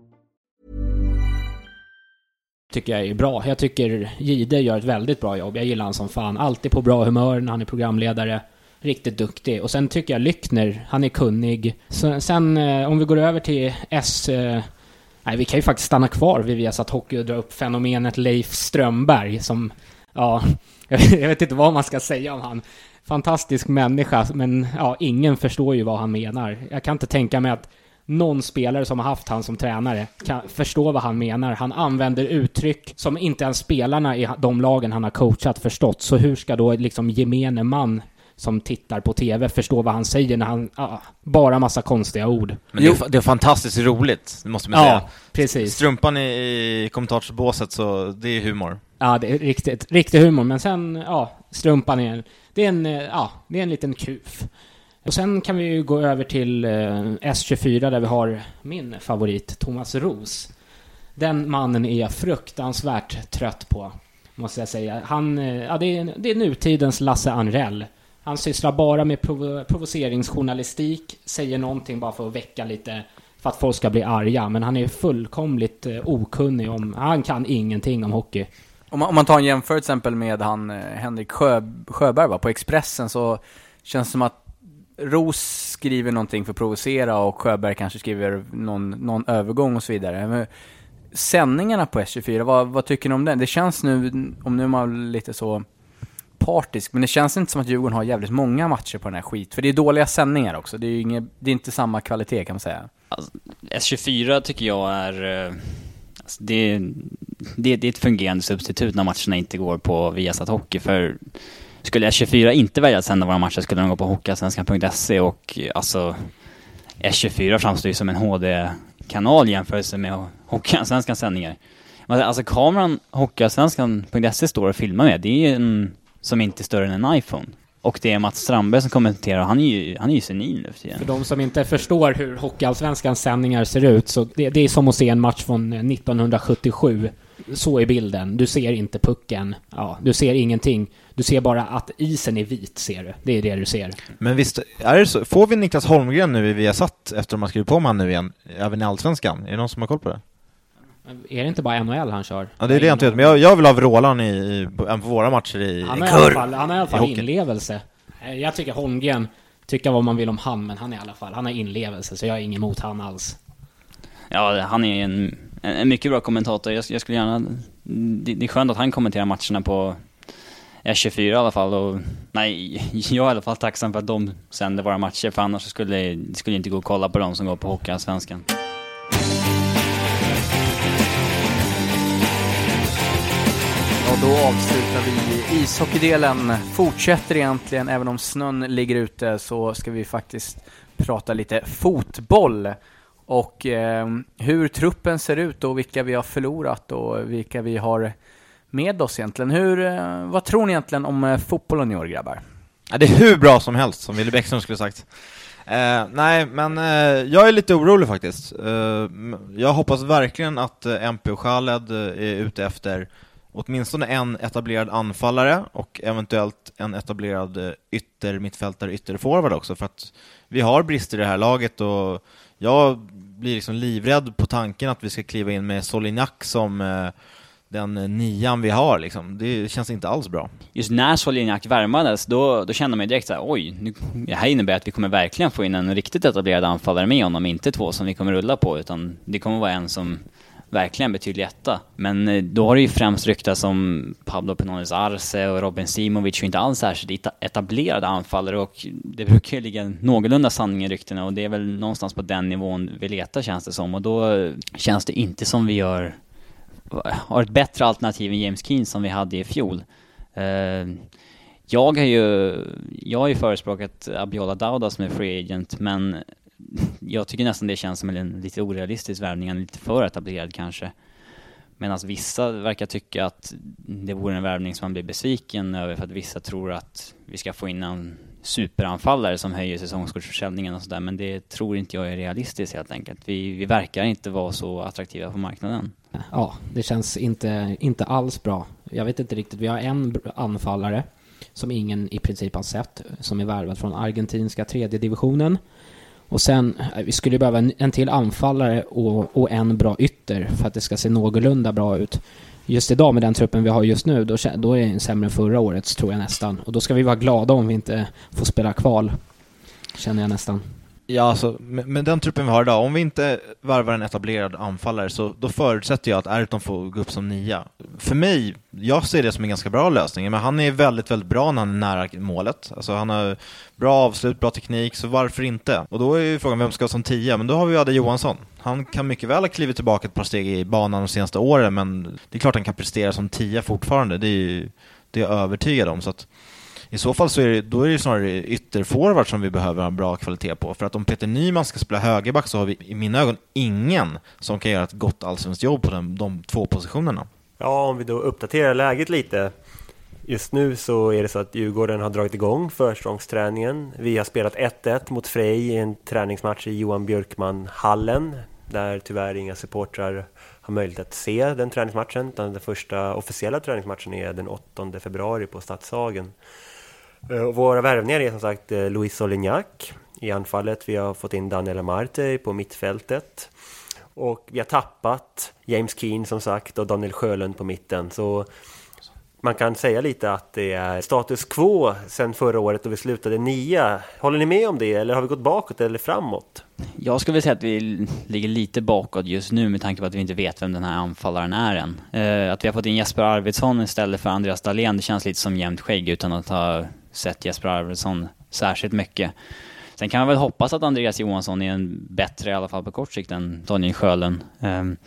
Tycker jag är bra. Jag tycker Gide gör ett väldigt bra jobb. Jag gillar han som fan. Alltid på bra humör när han är programledare. Riktigt duktig. Och sen tycker jag Lyckner, han är kunnig. Så, sen eh, om vi går över till S... Eh, nej, vi kan ju faktiskt stanna kvar vid Viasat Hockey och dra upp fenomenet Leif Strömberg som... Ja, jag vet inte vad man ska säga om han. Fantastisk människa, men ja, ingen förstår ju vad han menar. Jag kan inte tänka mig att någon spelare som har haft han som tränare kan förstå vad han menar. Han använder uttryck som inte ens spelarna i de lagen han har coachat förstått. Så hur ska då liksom gemene man som tittar på TV förstå vad han säger när han, ah, bara massa konstiga ord. Men det är, det är fantastiskt roligt, det måste man Ja, säga. precis. Strumpan i, i kommentatorsbåset, så det är humor. Ja, det är riktigt, riktig humor. Men sen, ja, strumpan är en, det är en, eh, ja, det är en liten kuf. Och sen kan vi ju gå över till eh, S24 där vi har min favorit, Thomas Ros. Den mannen är jag fruktansvärt trött på, måste jag säga. Han, eh, ja, det, är, det är nutidens Lasse Anrell. Han sysslar bara med provo provoceringsjournalistik, säger någonting bara för att väcka lite, för att folk ska bli arga. Men han är fullkomligt eh, okunnig om, han kan ingenting om hockey. Om man, om man tar en jämförelse till exempel med han Henrik Sjö, Sjöberg va, på Expressen så känns det som att Ros skriver någonting för att provocera och Sjöberg kanske skriver någon, någon övergång och så vidare. Men sändningarna på S24, vad, vad tycker ni om den? Det känns nu, om nu är man lite så partisk, men det känns inte som att Djurgården har jävligt många matcher på den här skit. För det är dåliga sändningar också, det är ju inget, det är inte samma kvalitet kan man säga. Alltså, S24 tycker jag är... Eh, alltså det, det, det är ett fungerande substitut när matcherna inte går på Viasat Hockey. För skulle S24 inte välja att sända våra matcher skulle de gå på hockeyallsvenskan.se och alltså S24 framstår ju som en HD-kanal i jämförelse med Hockeyallsvenskans sändningar. Alltså kameran Hockeyallsvenskan.se står och filmar med, det är ju en som inte är större än en iPhone. Och det är Mats Strandberg som kommenterar, han är ju, han är ju senil nu för tiden. För de som inte förstår hur Hockeyallsvenskans sändningar ser ut, så det, det är som att se en match från eh, 1977. Så är bilden. Du ser inte pucken. Ja, du ser ingenting. Du ser bara att isen är vit, ser du. Det är det du ser. Men visst, är det så? Får vi Niklas Holmgren nu i Viasat efter att man skrivit på med han nu igen, även i Allsvenskan? Är det någon som har koll på det? Är det inte bara NHL han kör? Ja, det är det jag inte vet, men jag, jag vill ha Vrålan i, i, på, våra matcher i, Han i har i alla fall, han har i alla i fall hockeyn. inlevelse. Eh, Jag tycker Holmgren, tycka vad man vill om han, men han är i alla fall, han har inlevelse, så jag är ingen emot han alls. Ja, han är en, en, en mycket bra kommentator. Jag, jag skulle gärna... Det, det är skönt att han kommenterar matcherna på S24 i alla fall. Och, nej, jag är i alla fall tacksam för att de sänder våra matcher, för annars skulle det skulle inte gå att kolla på de som går på Hockeyallsvenskan. Och då avslutar vi ishockeydelen. Fortsätter egentligen, även om snön ligger ute, så ska vi faktiskt prata lite fotboll. Och eh, hur truppen ser ut och vilka vi har förlorat och vilka vi har med oss egentligen. Hur, eh, vad tror ni egentligen om eh, fotbollen i år grabbar? Ja, det är hur bra som helst, som Willy Bäckström skulle sagt. Eh, nej, men eh, jag är lite orolig faktiskt. Eh, jag hoppas verkligen att eh, MP och Khaled eh, är ute efter åtminstone en etablerad anfallare och eventuellt en etablerad eh, ytter, mittfältare, ytterforward också för att vi har brister i det här laget och jag blir liksom livrädd på tanken att vi ska kliva in med Solignac som eh, den eh, nian vi har liksom. Det känns inte alls bra. Just när Solignac värmades, då, då kände man ju direkt såhär, oj, nu, det här innebär att vi kommer verkligen få in en riktigt etablerad anfallare med honom, inte två som vi kommer rulla på, utan det kommer vara en som verkligen betydlig etta. Men eh, då har det ju främst ryktats om Pablo Penones Arce och Robin Simovic och inte alls särskilt etablerade anfallare och det brukar ju ligga någorlunda sanning i ryktena och det är väl någonstans på den nivån vi letar känns det som och då eh, känns det inte som vi gör eh, har ett bättre alternativ än James Keane som vi hade i fjol. Uh, jag har ju, jag har ju förespråkat Abiola Dauda som är free agent, men jag tycker nästan det känns som en lite orealistisk värvning, en lite för etablerad kanske. Medan vissa verkar tycka att det vore en värvning som man blir besviken över för att vissa tror att vi ska få in en superanfallare som höjer säsongskortsförsäljningen och sådär. Men det tror inte jag är realistiskt helt enkelt. Vi, vi verkar inte vara så attraktiva på marknaden. Ja, det känns inte, inte alls bra. Jag vet inte riktigt, vi har en anfallare som ingen i princip har sett, som är värvad från argentinska tredje divisionen. Och sen, eh, vi skulle behöva en, en till anfallare och, och, en bra ytter för att det ska se någorlunda bra ut. Just idag med den truppen vi har just nu, då, då är den sämre än förra årets tror jag nästan. Och då ska vi vara glada om vi inte får spela kval. Känner jag nästan. Ja, alltså med, med, den truppen vi har idag, om vi inte värvar en etablerad anfallare så då förutsätter jag att Ayrton får gå upp som nia. För mig, jag ser det som en ganska bra lösning, men han är väldigt, väldigt bra när han är nära målet. Alltså han har bra avslut, bra teknik, så varför inte? Och då är ju frågan vem ska som tia, men då har vi Adde Johansson. Han kan mycket väl ha klivit tillbaka ett par steg i banan de senaste åren, men det är klart han kan prestera som tia fortfarande, det är, ju, det är jag övertygad om. Så att i så fall så är det, då är det snarare ytterforward som vi behöver ha bra kvalitet på. För att om Peter Nyman ska spela högerback så har vi i mina ögon ingen som kan göra ett gott allsvenskt jobb på den, de två positionerna. Ja, om vi då uppdaterar läget lite. Just nu så är det så att Djurgården har dragit igång försprångsträningen. Vi har spelat 1-1 mot Frej i en träningsmatch i Johan Björkman-hallen. Där tyvärr inga supportrar har möjlighet att se den träningsmatchen. Utan den första officiella träningsmatchen är den 8 februari på Stadshagen. Eh, våra värvningar är som sagt eh, Luis Solignac i anfallet. Vi har fått in Daniel Amarte på mittfältet. Och vi har tappat James Keane som sagt och Daniel Sjölund på mitten. Så man kan säga lite att det är status quo sen förra året då vi slutade nia. Håller ni med om det eller har vi gått bakåt eller framåt? Jag skulle vilja säga att vi ligger lite bakåt just nu med tanke på att vi inte vet vem den här anfallaren är än. Eh, att vi har fått in Jesper Arvidsson istället för Andreas Dahlén, det känns lite som jämnt skägg utan att ha sett Jesper Arvidsson särskilt mycket. Sen kan man väl hoppas att Andreas Johansson är en bättre, i alla fall på kort sikt, än Daniel Sjölund. Um,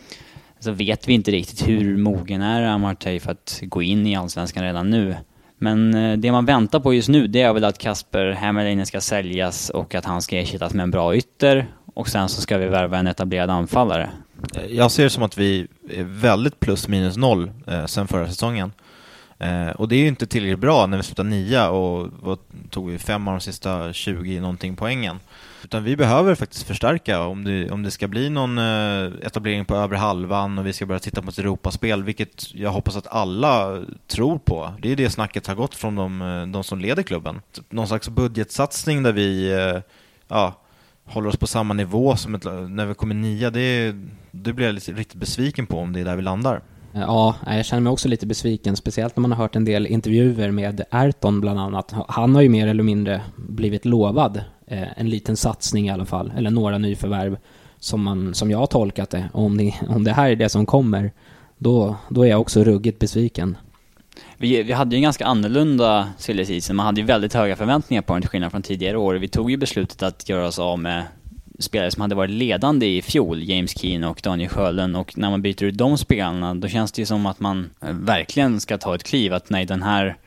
så vet vi inte riktigt hur mogen är Amartey för att gå in i Allsvenskan redan nu. Men eh, det man väntar på just nu, det är väl att Kasper Hämmerleinen ska säljas och att han ska ersättas med en bra ytter. Och sen så ska vi värva en etablerad anfallare. Jag ser det som att vi är väldigt plus minus noll eh, sen förra säsongen. Eh, och det är ju inte tillräckligt bra när vi slutar nia och och tog vi fem av de sista 20 någonting poängen. Utan vi behöver faktiskt förstärka om det, om det ska bli någon eh, etablering på övre halvan och vi ska börja titta på ett Europaspel, vilket jag hoppas att alla tror på. Det är det snacket har gått från de, eh, de som leder klubben. Någon slags budgetsatsning där vi eh, ja, håller oss på samma nivå som ett, när vi kommer nia, det, det blir jag lite, riktigt besviken på om det är där vi landar. Eh, ja, jag känner mig också lite besviken, speciellt när man har hört en del intervjuer med Erton bland annat. Han har ju mer eller mindre blivit lovad eh, en liten satsning i alla fall, eller några nyförvärv som, man, som jag har tolkat det. Och om, ni, om det här är det som kommer, då, då är jag också ruggigt besviken. Vi, vi hade ju en ganska annorlunda silly. Man hade ju väldigt höga förväntningar på den till skillnad från tidigare år. Vi tog ju beslutet att göra oss av med spelare som hade varit ledande i fjol, James Keen och Daniel Sjölund. Och när man byter ut de spelarna, då känns det ju som att man eh, verkligen ska ta ett kliv. Att nej, den här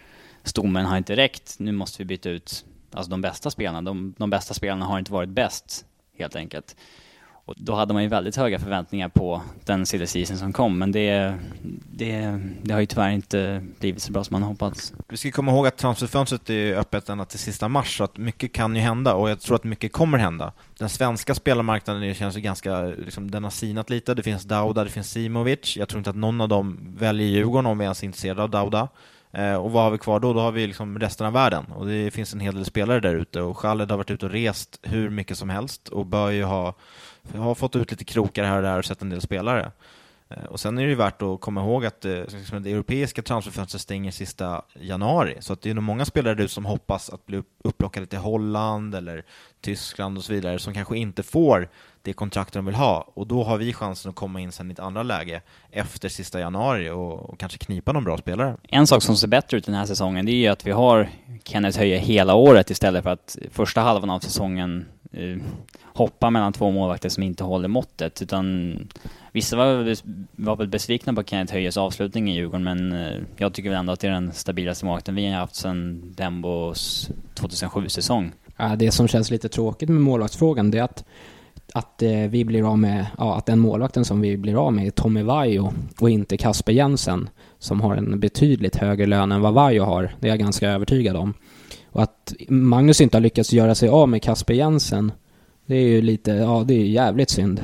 stommen har inte räckt. Nu måste vi byta ut alltså de bästa spelarna. De, de bästa spelarna har inte varit bäst, helt enkelt. Och då hade man ju väldigt höga förväntningar på den silly som kom, men det, det, det har ju tyvärr inte blivit så bra som man hoppats. Vi ska komma ihåg att transferfönstret är öppet ända till sista mars, så att mycket kan ju hända och jag tror att mycket kommer hända. Den svenska spelarmarknaden känns ju ganska, liksom, den har sinat lite. Det finns Dauda, det finns Simovic. Jag tror inte att någon av dem väljer Djurgården om vi ens är intresserade av Dauda. Eh, och vad har vi kvar då? Då har vi liksom resten av världen. Och det finns en hel del spelare där ute och Khaled har varit ute och rest hur mycket som helst och bör ju ha jag har fått ut lite krokar här och där och sett en del spelare. Eh, och sen är det ju värt att komma ihåg att eh, liksom det europeiska transferfönstret stänger sista januari, så att det är nog många spelare du som hoppas att bli upplockade till Holland eller Tyskland och så vidare, som kanske inte får det kontrakt de vill ha. Och då har vi chansen att komma in sen i ett andra läge efter sista januari och, och kanske knipa någon bra spelare. En sak som ser bättre ut den här säsongen, det är ju att vi har Kenneth Höje hela året istället för att första halvan av säsongen eh, hoppa mellan två målvakter som inte håller måttet. Utan vissa var, var väl besvikna på Kenneth Höjes avslutning i Djurgården, men eh, jag tycker väl ändå att det är den stabilaste målvakten vi har haft sedan Dembos 2007-säsong. Ja, det som känns lite tråkigt med målvaktsfrågan, det är att att eh, vi blir av med, ja, att den målvakten som vi blir av med är Tommy Vaiho och inte Kasper Jensen som har en betydligt högre lön än vad Vaiho har. Det är jag ganska övertygad om. Och att Magnus inte har lyckats göra sig av med Kasper Jensen, det är ju lite, ja det är jävligt synd.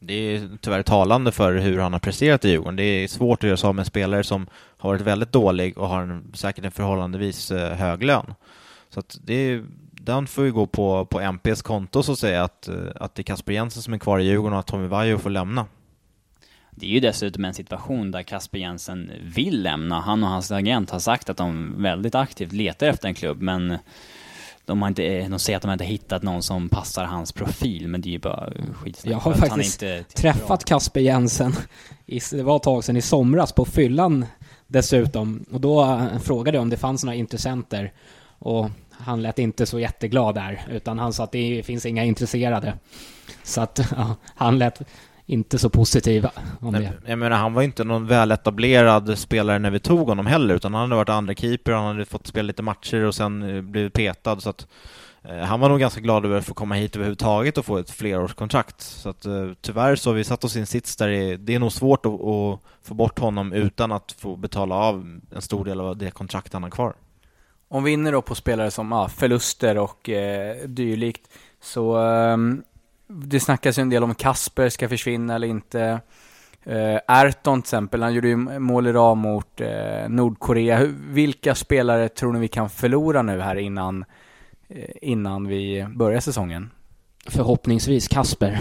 Det är tyvärr talande för hur han har presterat i Djurgården. Det är svårt att göra sig av med en spelare som har varit väldigt dålig och har en, säkert en förhållandevis eh, hög lön. Så att det är, den får ju gå på, på MPs konto så att säga, att, eh, att det är Kasper Jensen som är kvar i Djurgården och att Tommy Vaiho får lämna. Det är ju dessutom en situation där Kasper Jensen vill lämna. Han och hans agent har sagt att de väldigt aktivt letar efter en klubb, men de, har inte, de säger att de inte hittat någon som passar hans profil, men det är ju bara skitsnack. Jag har faktiskt träffat Kasper Jensen, i, det var ett tag sedan i somras, på fyllan dessutom. Och då eh, frågade jag om det fanns några intressenter. Och han lät inte så jätteglad där, utan han sa att det finns inga intresserade. Så att ja, han lät inte så positiv om Nej, det. Jag menar, han var inte någon väletablerad spelare när vi tog honom heller, utan han hade varit andra keeper, han hade fått spela lite matcher och sen eh, blivit petad, så att eh, han var nog ganska glad över att få komma hit överhuvudtaget och få ett flerårskontrakt. Så att eh, tyvärr så har vi satt oss i en sits där det, det är nog svårt att, att, få bort honom utan att få betala av en stor del av det kontrakt han har kvar. Om vi vinner då på spelare som ja, förluster och eh, dylikt, så eh, det snackas ju en del om Kasper ska försvinna eller inte. Eh, Erton till exempel, han gjorde ju mål idag mot eh, Nordkorea. Vilka spelare tror ni vi kan förlora nu här innan, eh, innan vi börjar säsongen? Förhoppningsvis Kasper.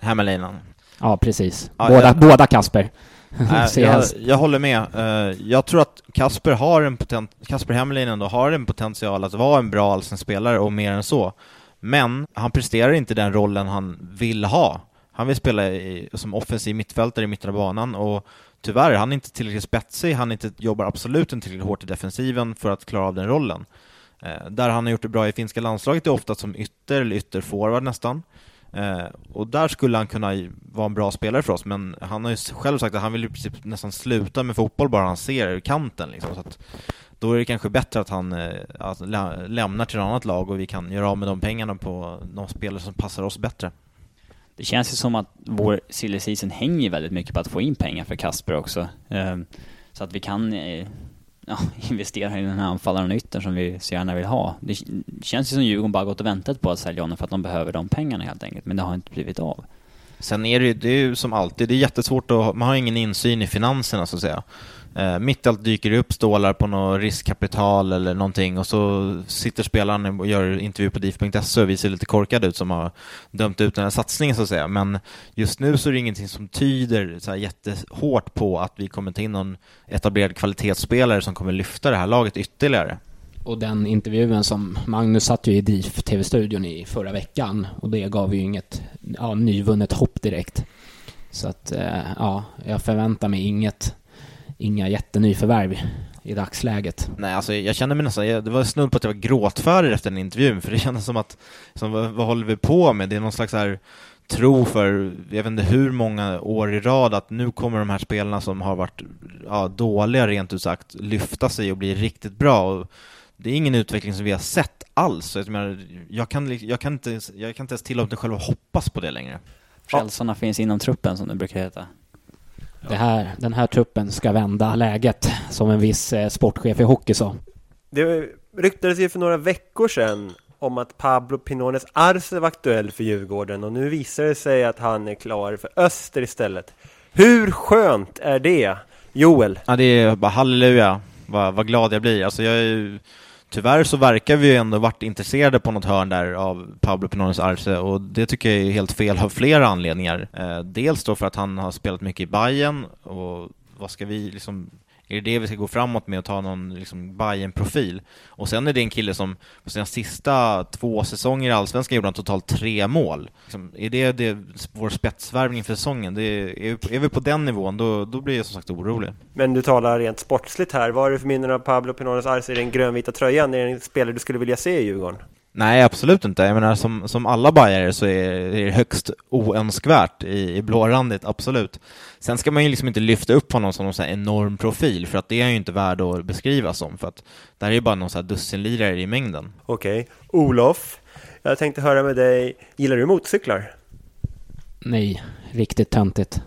Hämmerlinan. Ja, precis. Ja, båda, jag, båda Kasper. Jag, jag, håller med. Uh, jag tror att Kasper har en potent, Kasper Hämmerlinen då har en potential att vara en bra allsvensk spelare och mer än så. Men han presterar inte den rollen han vill ha. Han vill spela i, som offensiv mittfältare i mitten av banan och tyvärr, han är inte tillräckligt spetsig, han inte, jobbar absolut inte tillräckligt hårt i defensiven för att klara av den rollen. Eh, där han har gjort det bra i finska landslaget är ofta som ytter eller ytterforward nästan. Eh, och där skulle han kunna vara en bra spelare för oss, men han har ju själv sagt att han vill i princip nästan sluta med fotboll bara han ser kanten liksom. Så att då är det kanske bättre att han alltså, lä lämnar till ett annat lag och vi kan göra av med de pengarna på de spelare som passar oss bättre. Det känns ju som att vår silly season hänger väldigt mycket på att få in pengar för Kasper också. Eh, så att vi kan eh, ja, investera i den här anfallaren och yttern som vi så gärna vill ha. Det känns ju som Djurgården bara gått och väntat på att sälja honom för att de behöver de pengarna helt enkelt, men det har inte blivit av. Sen är det ju, det är ju som alltid, det är jättesvårt att, man har ingen insyn i finanserna så att säga. Eh, mitt allt dyker det upp stålar på något riskkapital eller någonting och så sitter spelaren och gör intervju på DIF.se och vi ser lite korkade ut som har dömt ut den här satsningen så att säga. Men just nu så är det ingenting som tyder så här jättehårt på att vi kommer ta in någon etablerad kvalitetsspelare som kommer lyfta det här laget ytterligare. Och den intervjun som Magnus satt ju i DIF TV-studion i förra veckan och det gav ju inget ja, nyvunnet hopp direkt. Så att eh, ja, jag förväntar mig inget inga jättenyförvärv i dagsläget. Nej, alltså jag kände mig nästan, det var snudd på att jag var gråtfärdig efter den intervjun, för det kändes som att, som, vad, vad håller vi på med? Det är någon slags här tro för, jag vet inte hur många år i rad, att nu kommer de här spelarna som har varit ja, dåliga rent ut sagt lyfta sig och bli riktigt bra. Och det är ingen utveckling som vi har sett alls. Jag, menar, jag, kan, jag, kan, inte, jag kan inte ens tillåta mig själv att hoppas på det längre. Frälsarna ja. finns inom truppen som det brukar heta. Det här, den här truppen ska vända läget, som en viss eh, sportchef i hockey sa. Det ryktades ju för några veckor sedan om att Pablo Pinones Arce var aktuell för Djurgården och nu visar det sig att han är klar för Öster istället. Hur skönt är det? Joel? Ja, det är bara halleluja, vad, vad glad jag blir. Alltså jag är tyvärr så verkar vi ju ändå varit intresserade på något hörn där av Pablo Pinones Arce och det tycker jag är helt fel av flera anledningar. Eh, dels då för att han har spelat mycket i Bayern och vad ska vi liksom är det det vi ska gå framåt med och ta någon liksom bayern profil Och sen är det en kille som på sina sista två säsonger i Allsvenskan gjorde han totalt tre mål. Liksom, är det, det vår spetsvärvning för säsongen? Det är, är vi på den nivån, då, då blir jag som sagt orolig. Men du talar rent sportsligt här. Vad är det för minnen av Pablo Pinones Arce i den grönvita tröjan? Är det en spelare du skulle vilja se i Djurgården? Nej, absolut inte. Jag menar, som, som alla bajare så är, är det högst oönskvärt i, i blårandigt, absolut. Sen ska man ju liksom inte lyfta upp honom som någon sån enorm profil, för att det är ju inte värd att beskrivas som, för att det här är ju bara någon sån här dussinlirare i mängden. Okej. Okay. Olof, jag tänkte höra med dig, gillar du motorcyklar? Nej, riktigt töntigt.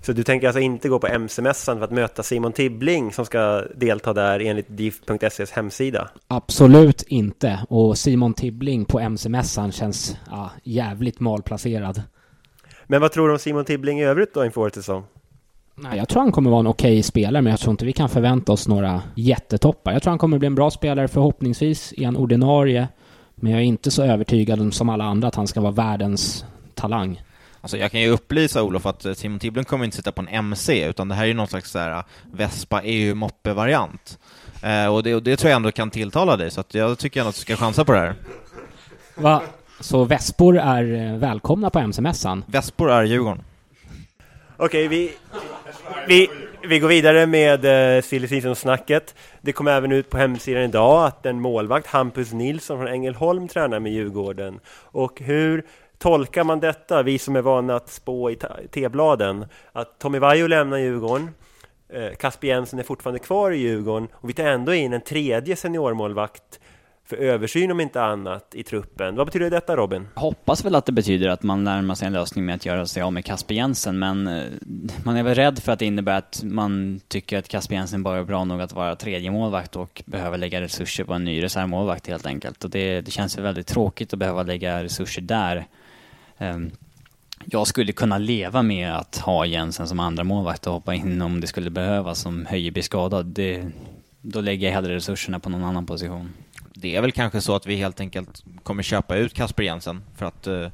Så du tänker alltså inte gå på MC-mässan för att möta Simon Tibbling som ska delta där enligt DIF.ses hemsida? Absolut inte. Och Simon Tibbling på MC-mässan känns ja, jävligt malplacerad. Men vad tror du om Simon Tibbling i övrigt då inför årets säsong? Nej, jag tror han kommer vara en okej spelare, men jag tror inte vi kan förvänta oss några jättetoppar. Jag tror han kommer bli en bra spelare, förhoppningsvis i en ordinarie. Men jag är inte så övertygad som alla andra att han ska vara världens talang. Alltså jag kan ju upplysa Olof att eh, Simon Tiblund kommer inte sitta på en MC, utan det här är ju någon slags så här eh, Vespa EU-moppe-variant. Eh, och, det, och det tror jag ändå kan tilltala dig, så att jag tycker ändå att du ska chansa på det här. Va? Så Vespor är eh, välkomna på MC-mässan? Vespor är Djurgården. Okej, vi, vi, vi går vidare med uh, silly season-snacket. Det kom även ut på hemsidan idag att en målvakt, Hampus Nilsson från Ängelholm, tränar med Djurgården. Och hur tolkar man detta, vi som är vana att spå i T-bladen? Att Tommy Vaiho lämnar Djurgården, eh, Kasper Jensen är fortfarande kvar i Djurgården och vi tar ändå in en tredje seniormålvakt för översyn om inte annat i truppen. Vad betyder detta Robin? Jag hoppas väl att det betyder att man närmar sig en lösning med att göra sig av med Kasper Jensen, men eh, man är väl rädd för att det innebär att man tycker att Kasper Jensen bara är bra nog att vara tredje målvakt och behöver lägga resurser på en ny reservmålvakt helt enkelt. Och det, det känns ju väldigt tråkigt att behöva lägga resurser där. Ehm, jag skulle kunna leva med att ha Jensen som andra målvakt och hoppa in om det skulle behövas som Höjer blir skadad. Det, då lägger jag hellre resurserna på någon annan position det är väl kanske så att vi helt enkelt kommer köpa ut Kasper Jensen för att uh,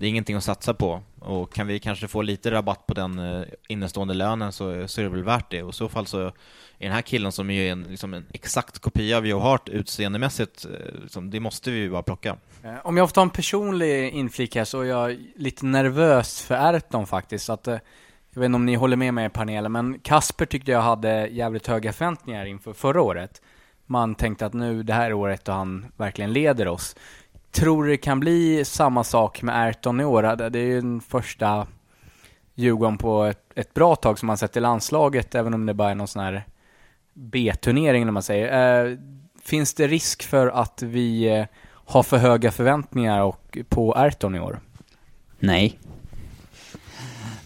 det är ingenting att satsa på. Och kan vi kanske få lite rabatt på den eh, innestående lönen så, eh, så är det väl värt det. Och i så fall så är den här killen som är en, liksom en exakt kopia av Joe Hart utseendemässigt, liksom, det måste vi ju bara plocka. Om jag får ta en personlig inflik här så är jag lite nervös för Erton faktiskt. Att, jag vet inte om ni håller med mig i panelen, men Kasper tyckte jag hade jävligt höga förväntningar inför förra året man tänkte att nu, det här året då han verkligen leder oss. Tror det kan bli samma sak med Ayrton i år? Det är ju den första Djurgården på ett, ett bra tag som man sett i landslaget, även om det bara är någon sån här B-turnering, när man säger. Eh, finns det risk för att vi eh, har för höga förväntningar och, på Ayrton i år? Nej,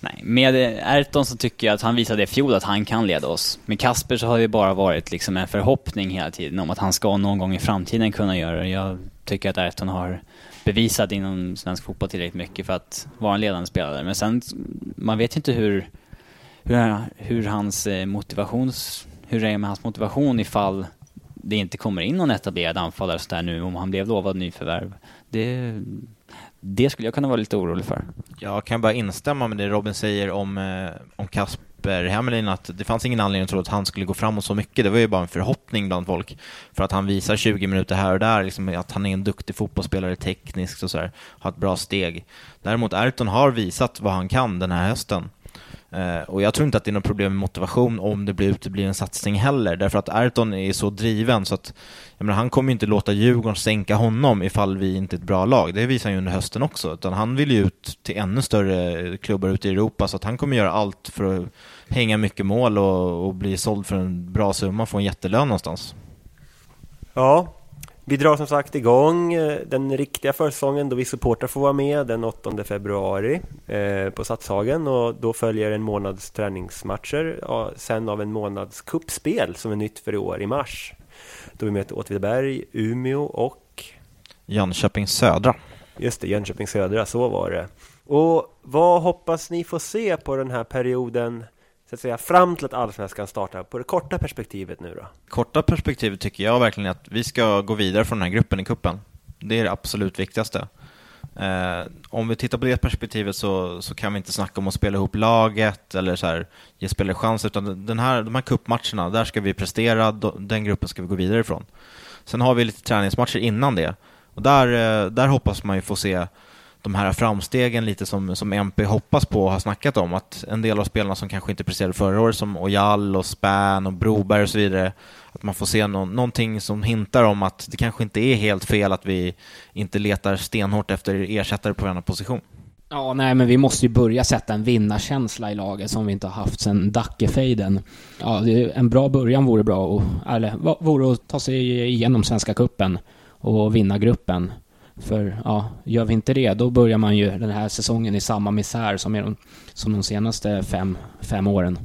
Nej, med Erton så tycker jag att han visade i fjol att han kan leda oss. Med Kasper så har det bara varit liksom en förhoppning hela tiden om att han ska någon gång i framtiden kunna göra det. Jag tycker att Erton har bevisat inom svensk fotboll tillräckligt mycket för att vara en ledande spelare. Men sen, man vet ju inte hur, hur, hur hans eh, motivations, hur det är med hans motivation ifall det inte kommer in någon etablerad anfallare sådär nu om han blev lovad nyförvärv. Det, det skulle jag kunna vara lite orolig för. Jag kan bara instämma med det Robin säger om, eh, om Kasper Hämelin, att det fanns ingen anledning att tro att han skulle gå framåt så mycket. Det var ju bara en förhoppning bland folk. För att han visar 20 minuter här och där, liksom, att han är en duktig fotbollsspelare tekniskt och sådär, har ett bra steg. Däremot Ayrton har visat vad han kan den här hösten. Eh, och jag tror inte att det är något problem med motivation om det blir utebliven satsning heller, därför att Ayrton är så driven så att jag menar, han kommer ju inte låta Djurgården sänka honom ifall vi inte är ett bra lag. Det visar han ju under hösten också. Utan han vill ju ut till ännu större klubbar ute i Europa så att han kommer göra allt för att hänga mycket mål och, och bli såld för en bra summa och få en jättelön någonstans. Ja, vi drar som sagt igång eh, den riktiga försäsongen då vi supportrar får vara med den 8 februari eh, på Satshagen och då följer en månads träningsmatcher sen av en månads kuppspel som är nytt för i år i mars. Då vi möter Åtvidaberg, Umeå och Jönköping Södra. Just det, Jönköping Södra, så var det. Och vad hoppas ni få se på den här perioden så att säga, fram till att Allsvenskan startar på det korta perspektivet nu då? Korta perspektivet tycker jag verkligen är att vi ska gå vidare från den här gruppen i kuppen. Det är det absolut viktigaste. Eh, om vi tittar på det perspektivet så, så kan vi inte snacka om att spela ihop laget eller så här, ge spelare chans, utan den här, de här kuppmatcherna, där ska vi prestera, den gruppen ska vi gå vidare ifrån. Sen har vi lite träningsmatcher innan det, och där, eh, där hoppas man ju få se de här framstegen lite som, som MP hoppas på och har snackat om. Att en del av spelarna som kanske inte presterade förra året som Ojal och Spän och Broberg och så vidare, att man får se no någonting som hintar om att det kanske inte är helt fel att vi inte letar stenhårt efter ersättare på varje position. Ja, nej, men vi måste ju börja sätta en vinnarkänsla i laget som vi inte har haft sedan Dackefejden. Ja, en bra början vore bra, och, eller vore att ta sig igenom Svenska Kuppen och vinna gruppen. För ja, gör vi inte det, då börjar man ju den här säsongen i samma misär som, de, som de senaste fem, fem åren.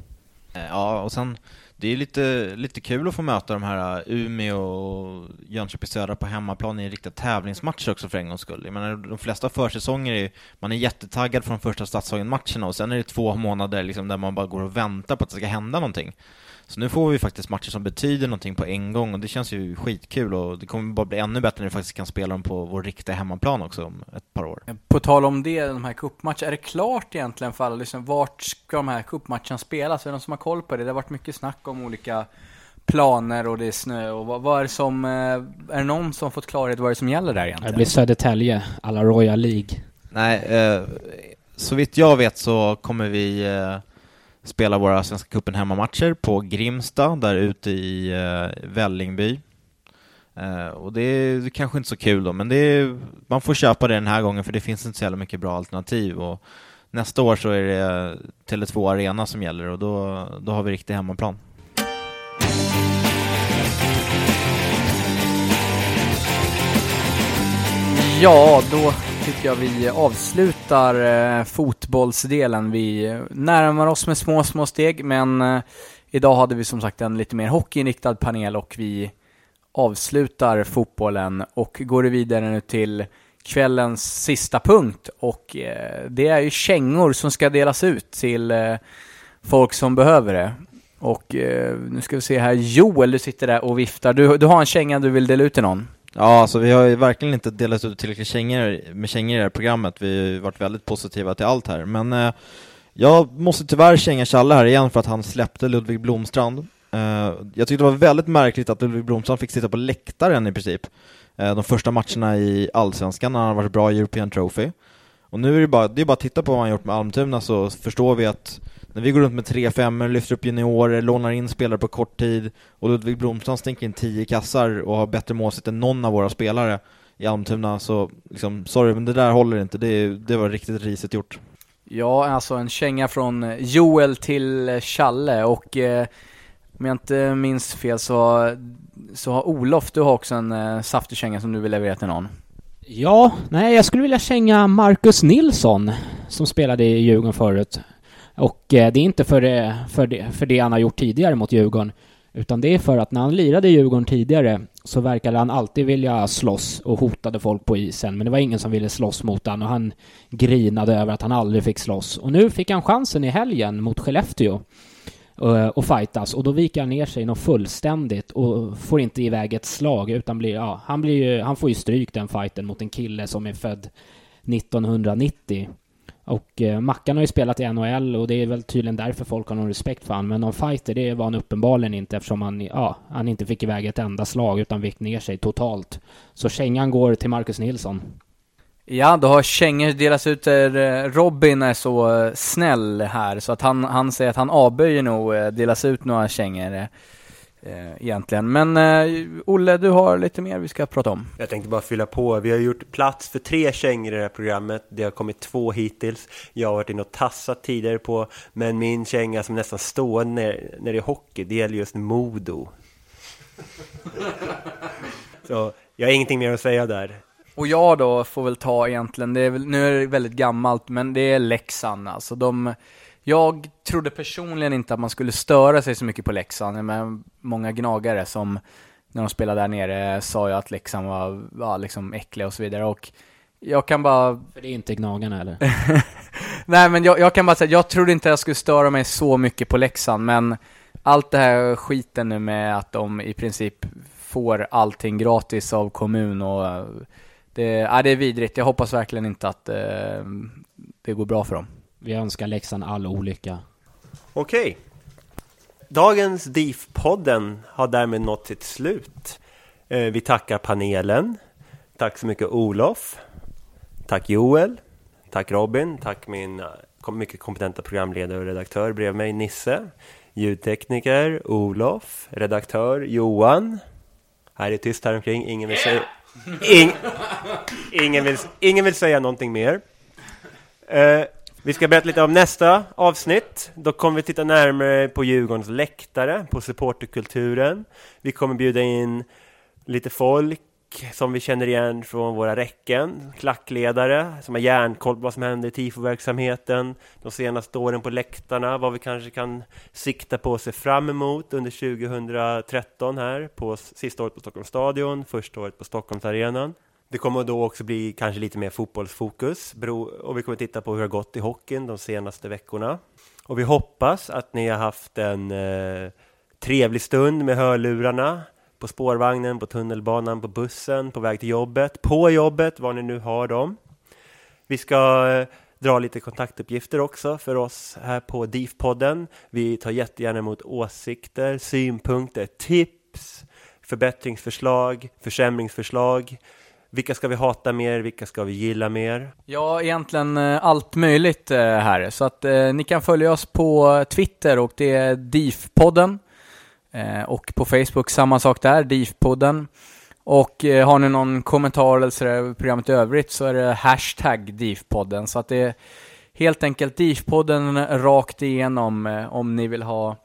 Eh, ja, och sen det är lite, lite kul att få möta de här eh, Umeå och Jönköping Södra på hemmaplan i en riktig tävlingsmatch också för en gångs skull. Jag menar, de flesta försäsonger är man är jättetaggad från första Stadshagen-matcherna och sen är det två månader liksom där man bara går och väntar på att det ska hända någonting. Så nu får vi faktiskt matcher som betyder någonting på en gång och det känns ju skitkul och det kommer bara bli ännu bättre när vi faktiskt kan spela dem på vår riktiga hemmaplan också om ett par år. På tal om det, de här cupmatcherna, är det klart egentligen för alla liksom, vart ska de här cupmatcherna spelas? Är det någon som har koll på det? Det har varit mycket snack om olika planer och det är snö och vad, vad är det som, eh, är det någon som fått klarhet vad är det som gäller där egentligen? Det blir Södertälje, alla Royal League. Nej, eh, så vitt jag vet så kommer vi eh, spela våra Svenska cupen hemmamatcher på Grimsta, där ute i eh, Vällingby. Eh, och det är kanske inte så kul då, men det är, man får köpa det den här gången för det finns inte så jävla mycket bra alternativ. Och nästa år så är det Tele2 Arena som gäller och då, då har vi riktig hemmaplan. Ja, då tycker jag vi avslutar eh, fotbollsdelen. Vi närmar oss med små, små steg, men eh, idag hade vi som sagt en lite mer hockeyinriktad panel och vi avslutar fotbollen och går vidare nu till kvällens sista punkt och eh, det är ju kängor som ska delas ut till folk som behöver det. Och nu ska vi se här, Joel du sitter där och viftar. Du, du har en känga du vill dela ut till någon? Ja, alltså vi har ju verkligen inte delat ut tillräckligt kängor, med kängor i det här programmet. Vi har ju varit väldigt positiva till allt här. Men eh, jag måste tyvärr känga Challe här igen för att han släppte Ludvig Blomstrand. Eh, jag tyckte det var väldigt märkligt att Ludvig Blomstrand fick sitta på läktaren i princip. Eh, de första matcherna i Allsvenskan när han varit bra i European Trophy. Och nu är det bara, det är bara att titta på vad han gjort med Almtuna så förstår vi att när vi går runt med tre femmor, lyfter upp juniorer, lånar in spelare på kort tid och Ludvig Blomstrand stänker in tio kassar och har bättre målsätt än någon av våra spelare i Almtuna så liksom, sorry men det där håller inte, det, det var riktigt risigt gjort. Ja, alltså en känga från eh, Joel till eh, Challe och eh, om jag inte minns fel så, så har Olof, du har också en eh, saftig känga som du vill leverera till någon. Ja, nej jag skulle vilja känga Marcus Nilsson som spelade i Djurgården förut. Och eh, det är inte för det, för, det, för det han har gjort tidigare mot Djurgården, utan det är för att när han lirade i Djurgården tidigare så verkade han alltid vilja slåss och hotade folk på isen, men det var ingen som ville slåss mot honom och han grinade över att han aldrig fick slåss. Och nu fick han chansen i helgen mot Skellefteå Eh, och fightas och då viker han ner sig något fullständigt och får inte iväg ett slag utan blir, ja, han blir ju, han får ju stryk den fighten mot en kille som är född 1990 och eh, Mackan har ju spelat i NHL och det är väl tydligen därför folk har någon respekt för honom. Men någon fighter, det var han uppenbarligen inte eftersom han, ja, han inte fick iväg ett enda slag utan vick ner sig totalt. Så kängan går till Marcus Nilsson. Ja, då har kängor delats ut eh, Robin är så eh, snäll här så att han, han säger att han avböjer nog eh, delas ut några kängor egentligen. Men Olle, du har lite mer vi ska prata om. Jag tänkte bara fylla på. Vi har gjort plats för tre kängor i det här programmet. Det har kommit två hittills. Jag har varit inne och tassat tidigare på, men min känga som nästan står när, när det är hockey, det gäller just Modo. Så jag har ingenting mer att säga där. Och jag då får väl ta egentligen, det är väl, nu är det väldigt gammalt, men det är Leksand alltså. De jag trodde personligen inte att man skulle störa sig så mycket på Leksand, men många gnagare som när de spelade där nere sa ju att Leksand var, var liksom äckliga och så vidare och jag kan bara... För det är inte Gnagarna eller? Nej men jag, jag, kan bara säga, jag trodde inte jag skulle störa mig så mycket på Leksand, men allt det här skiten nu med att de i princip får allting gratis av kommun och det, ja, det är vidrigt. Jag hoppas verkligen inte att eh, det går bra för dem. Vi önskar Leksand all olycka. Okej. Dagens DIF-podden har därmed nått sitt slut. Eh, vi tackar panelen. Tack så mycket Olof. Tack Joel. Tack Robin. Tack min eh, mycket kompetenta programledare och redaktör bredvid mig, Nisse. Ljudtekniker Olof. Redaktör Johan. Här är tyst här omkring. Ingen vill säga... In... ingen, vill... Ingen vill säga någonting mer. Eh, vi ska berätta lite om nästa avsnitt. Då kommer vi titta närmare på Djurgårdens läktare, på supporterkulturen. Vi kommer bjuda in lite folk som vi känner igen från våra räcken. Klackledare som har järnkoll på vad som händer i tifoverksamheten, de senaste åren på läktarna, vad vi kanske kan sikta på och se fram emot under 2013 här på sista året på Stockholms stadion, första året på Stockholmsarenan. Det kommer då också bli kanske lite mer fotbollsfokus och vi kommer titta på hur det har gått i hockeyn de senaste veckorna. Och vi hoppas att ni har haft en eh, trevlig stund med hörlurarna på spårvagnen, på tunnelbanan, på bussen, på väg till jobbet, på jobbet, var ni nu har dem. Vi ska eh, dra lite kontaktuppgifter också för oss här på DIF-podden. Vi tar jättegärna emot åsikter, synpunkter, tips, förbättringsförslag, försämringsförslag. Vilka ska vi hata mer? Vilka ska vi gilla mer? Ja, egentligen eh, allt möjligt eh, här. Så att eh, ni kan följa oss på Twitter och det är DIF-podden. Eh, och på Facebook samma sak där, DIF-podden. Och eh, har ni någon kommentar eller sådär programmet i övrigt så är det hashtag DIF-podden. Så att det är helt enkelt DIF-podden rakt igenom eh, om ni vill ha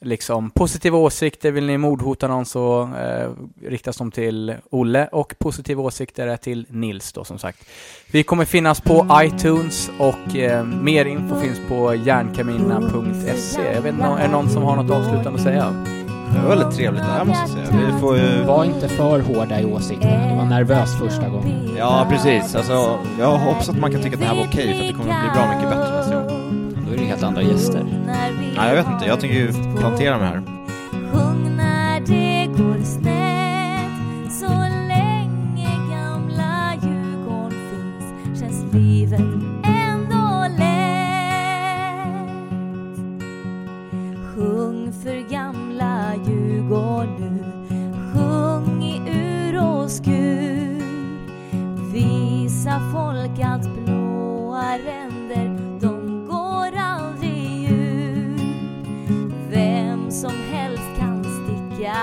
liksom positiva åsikter, vill ni mordhota någon så eh, riktas de till Olle och positiva åsikter är till Nils då som sagt. Vi kommer finnas på iTunes och eh, mer info finns på järnkamina.se. Jag vet inte, är det någon som har något avslutande att säga? Det var väldigt trevligt det här måste jag säga. Vi får ju... Var inte för hårda i åsikterna. Du var nervös första gången. Ja, precis. Alltså, jag hoppas att man kan tycka att det här var okej för att det kommer att bli bra mycket bättre nästa gång. Då är det helt andra gäster. Nej, jag vet inte. Jag tänker ju plantera mig här. Sjung när det går snett Så länge gamla Djurgården finns Känns livet ändå lätt Sjung för gamla går nu. Sjung i ur och skur. Visa folk att blåa ränder, de går aldrig ur. Vem som helst kan sticka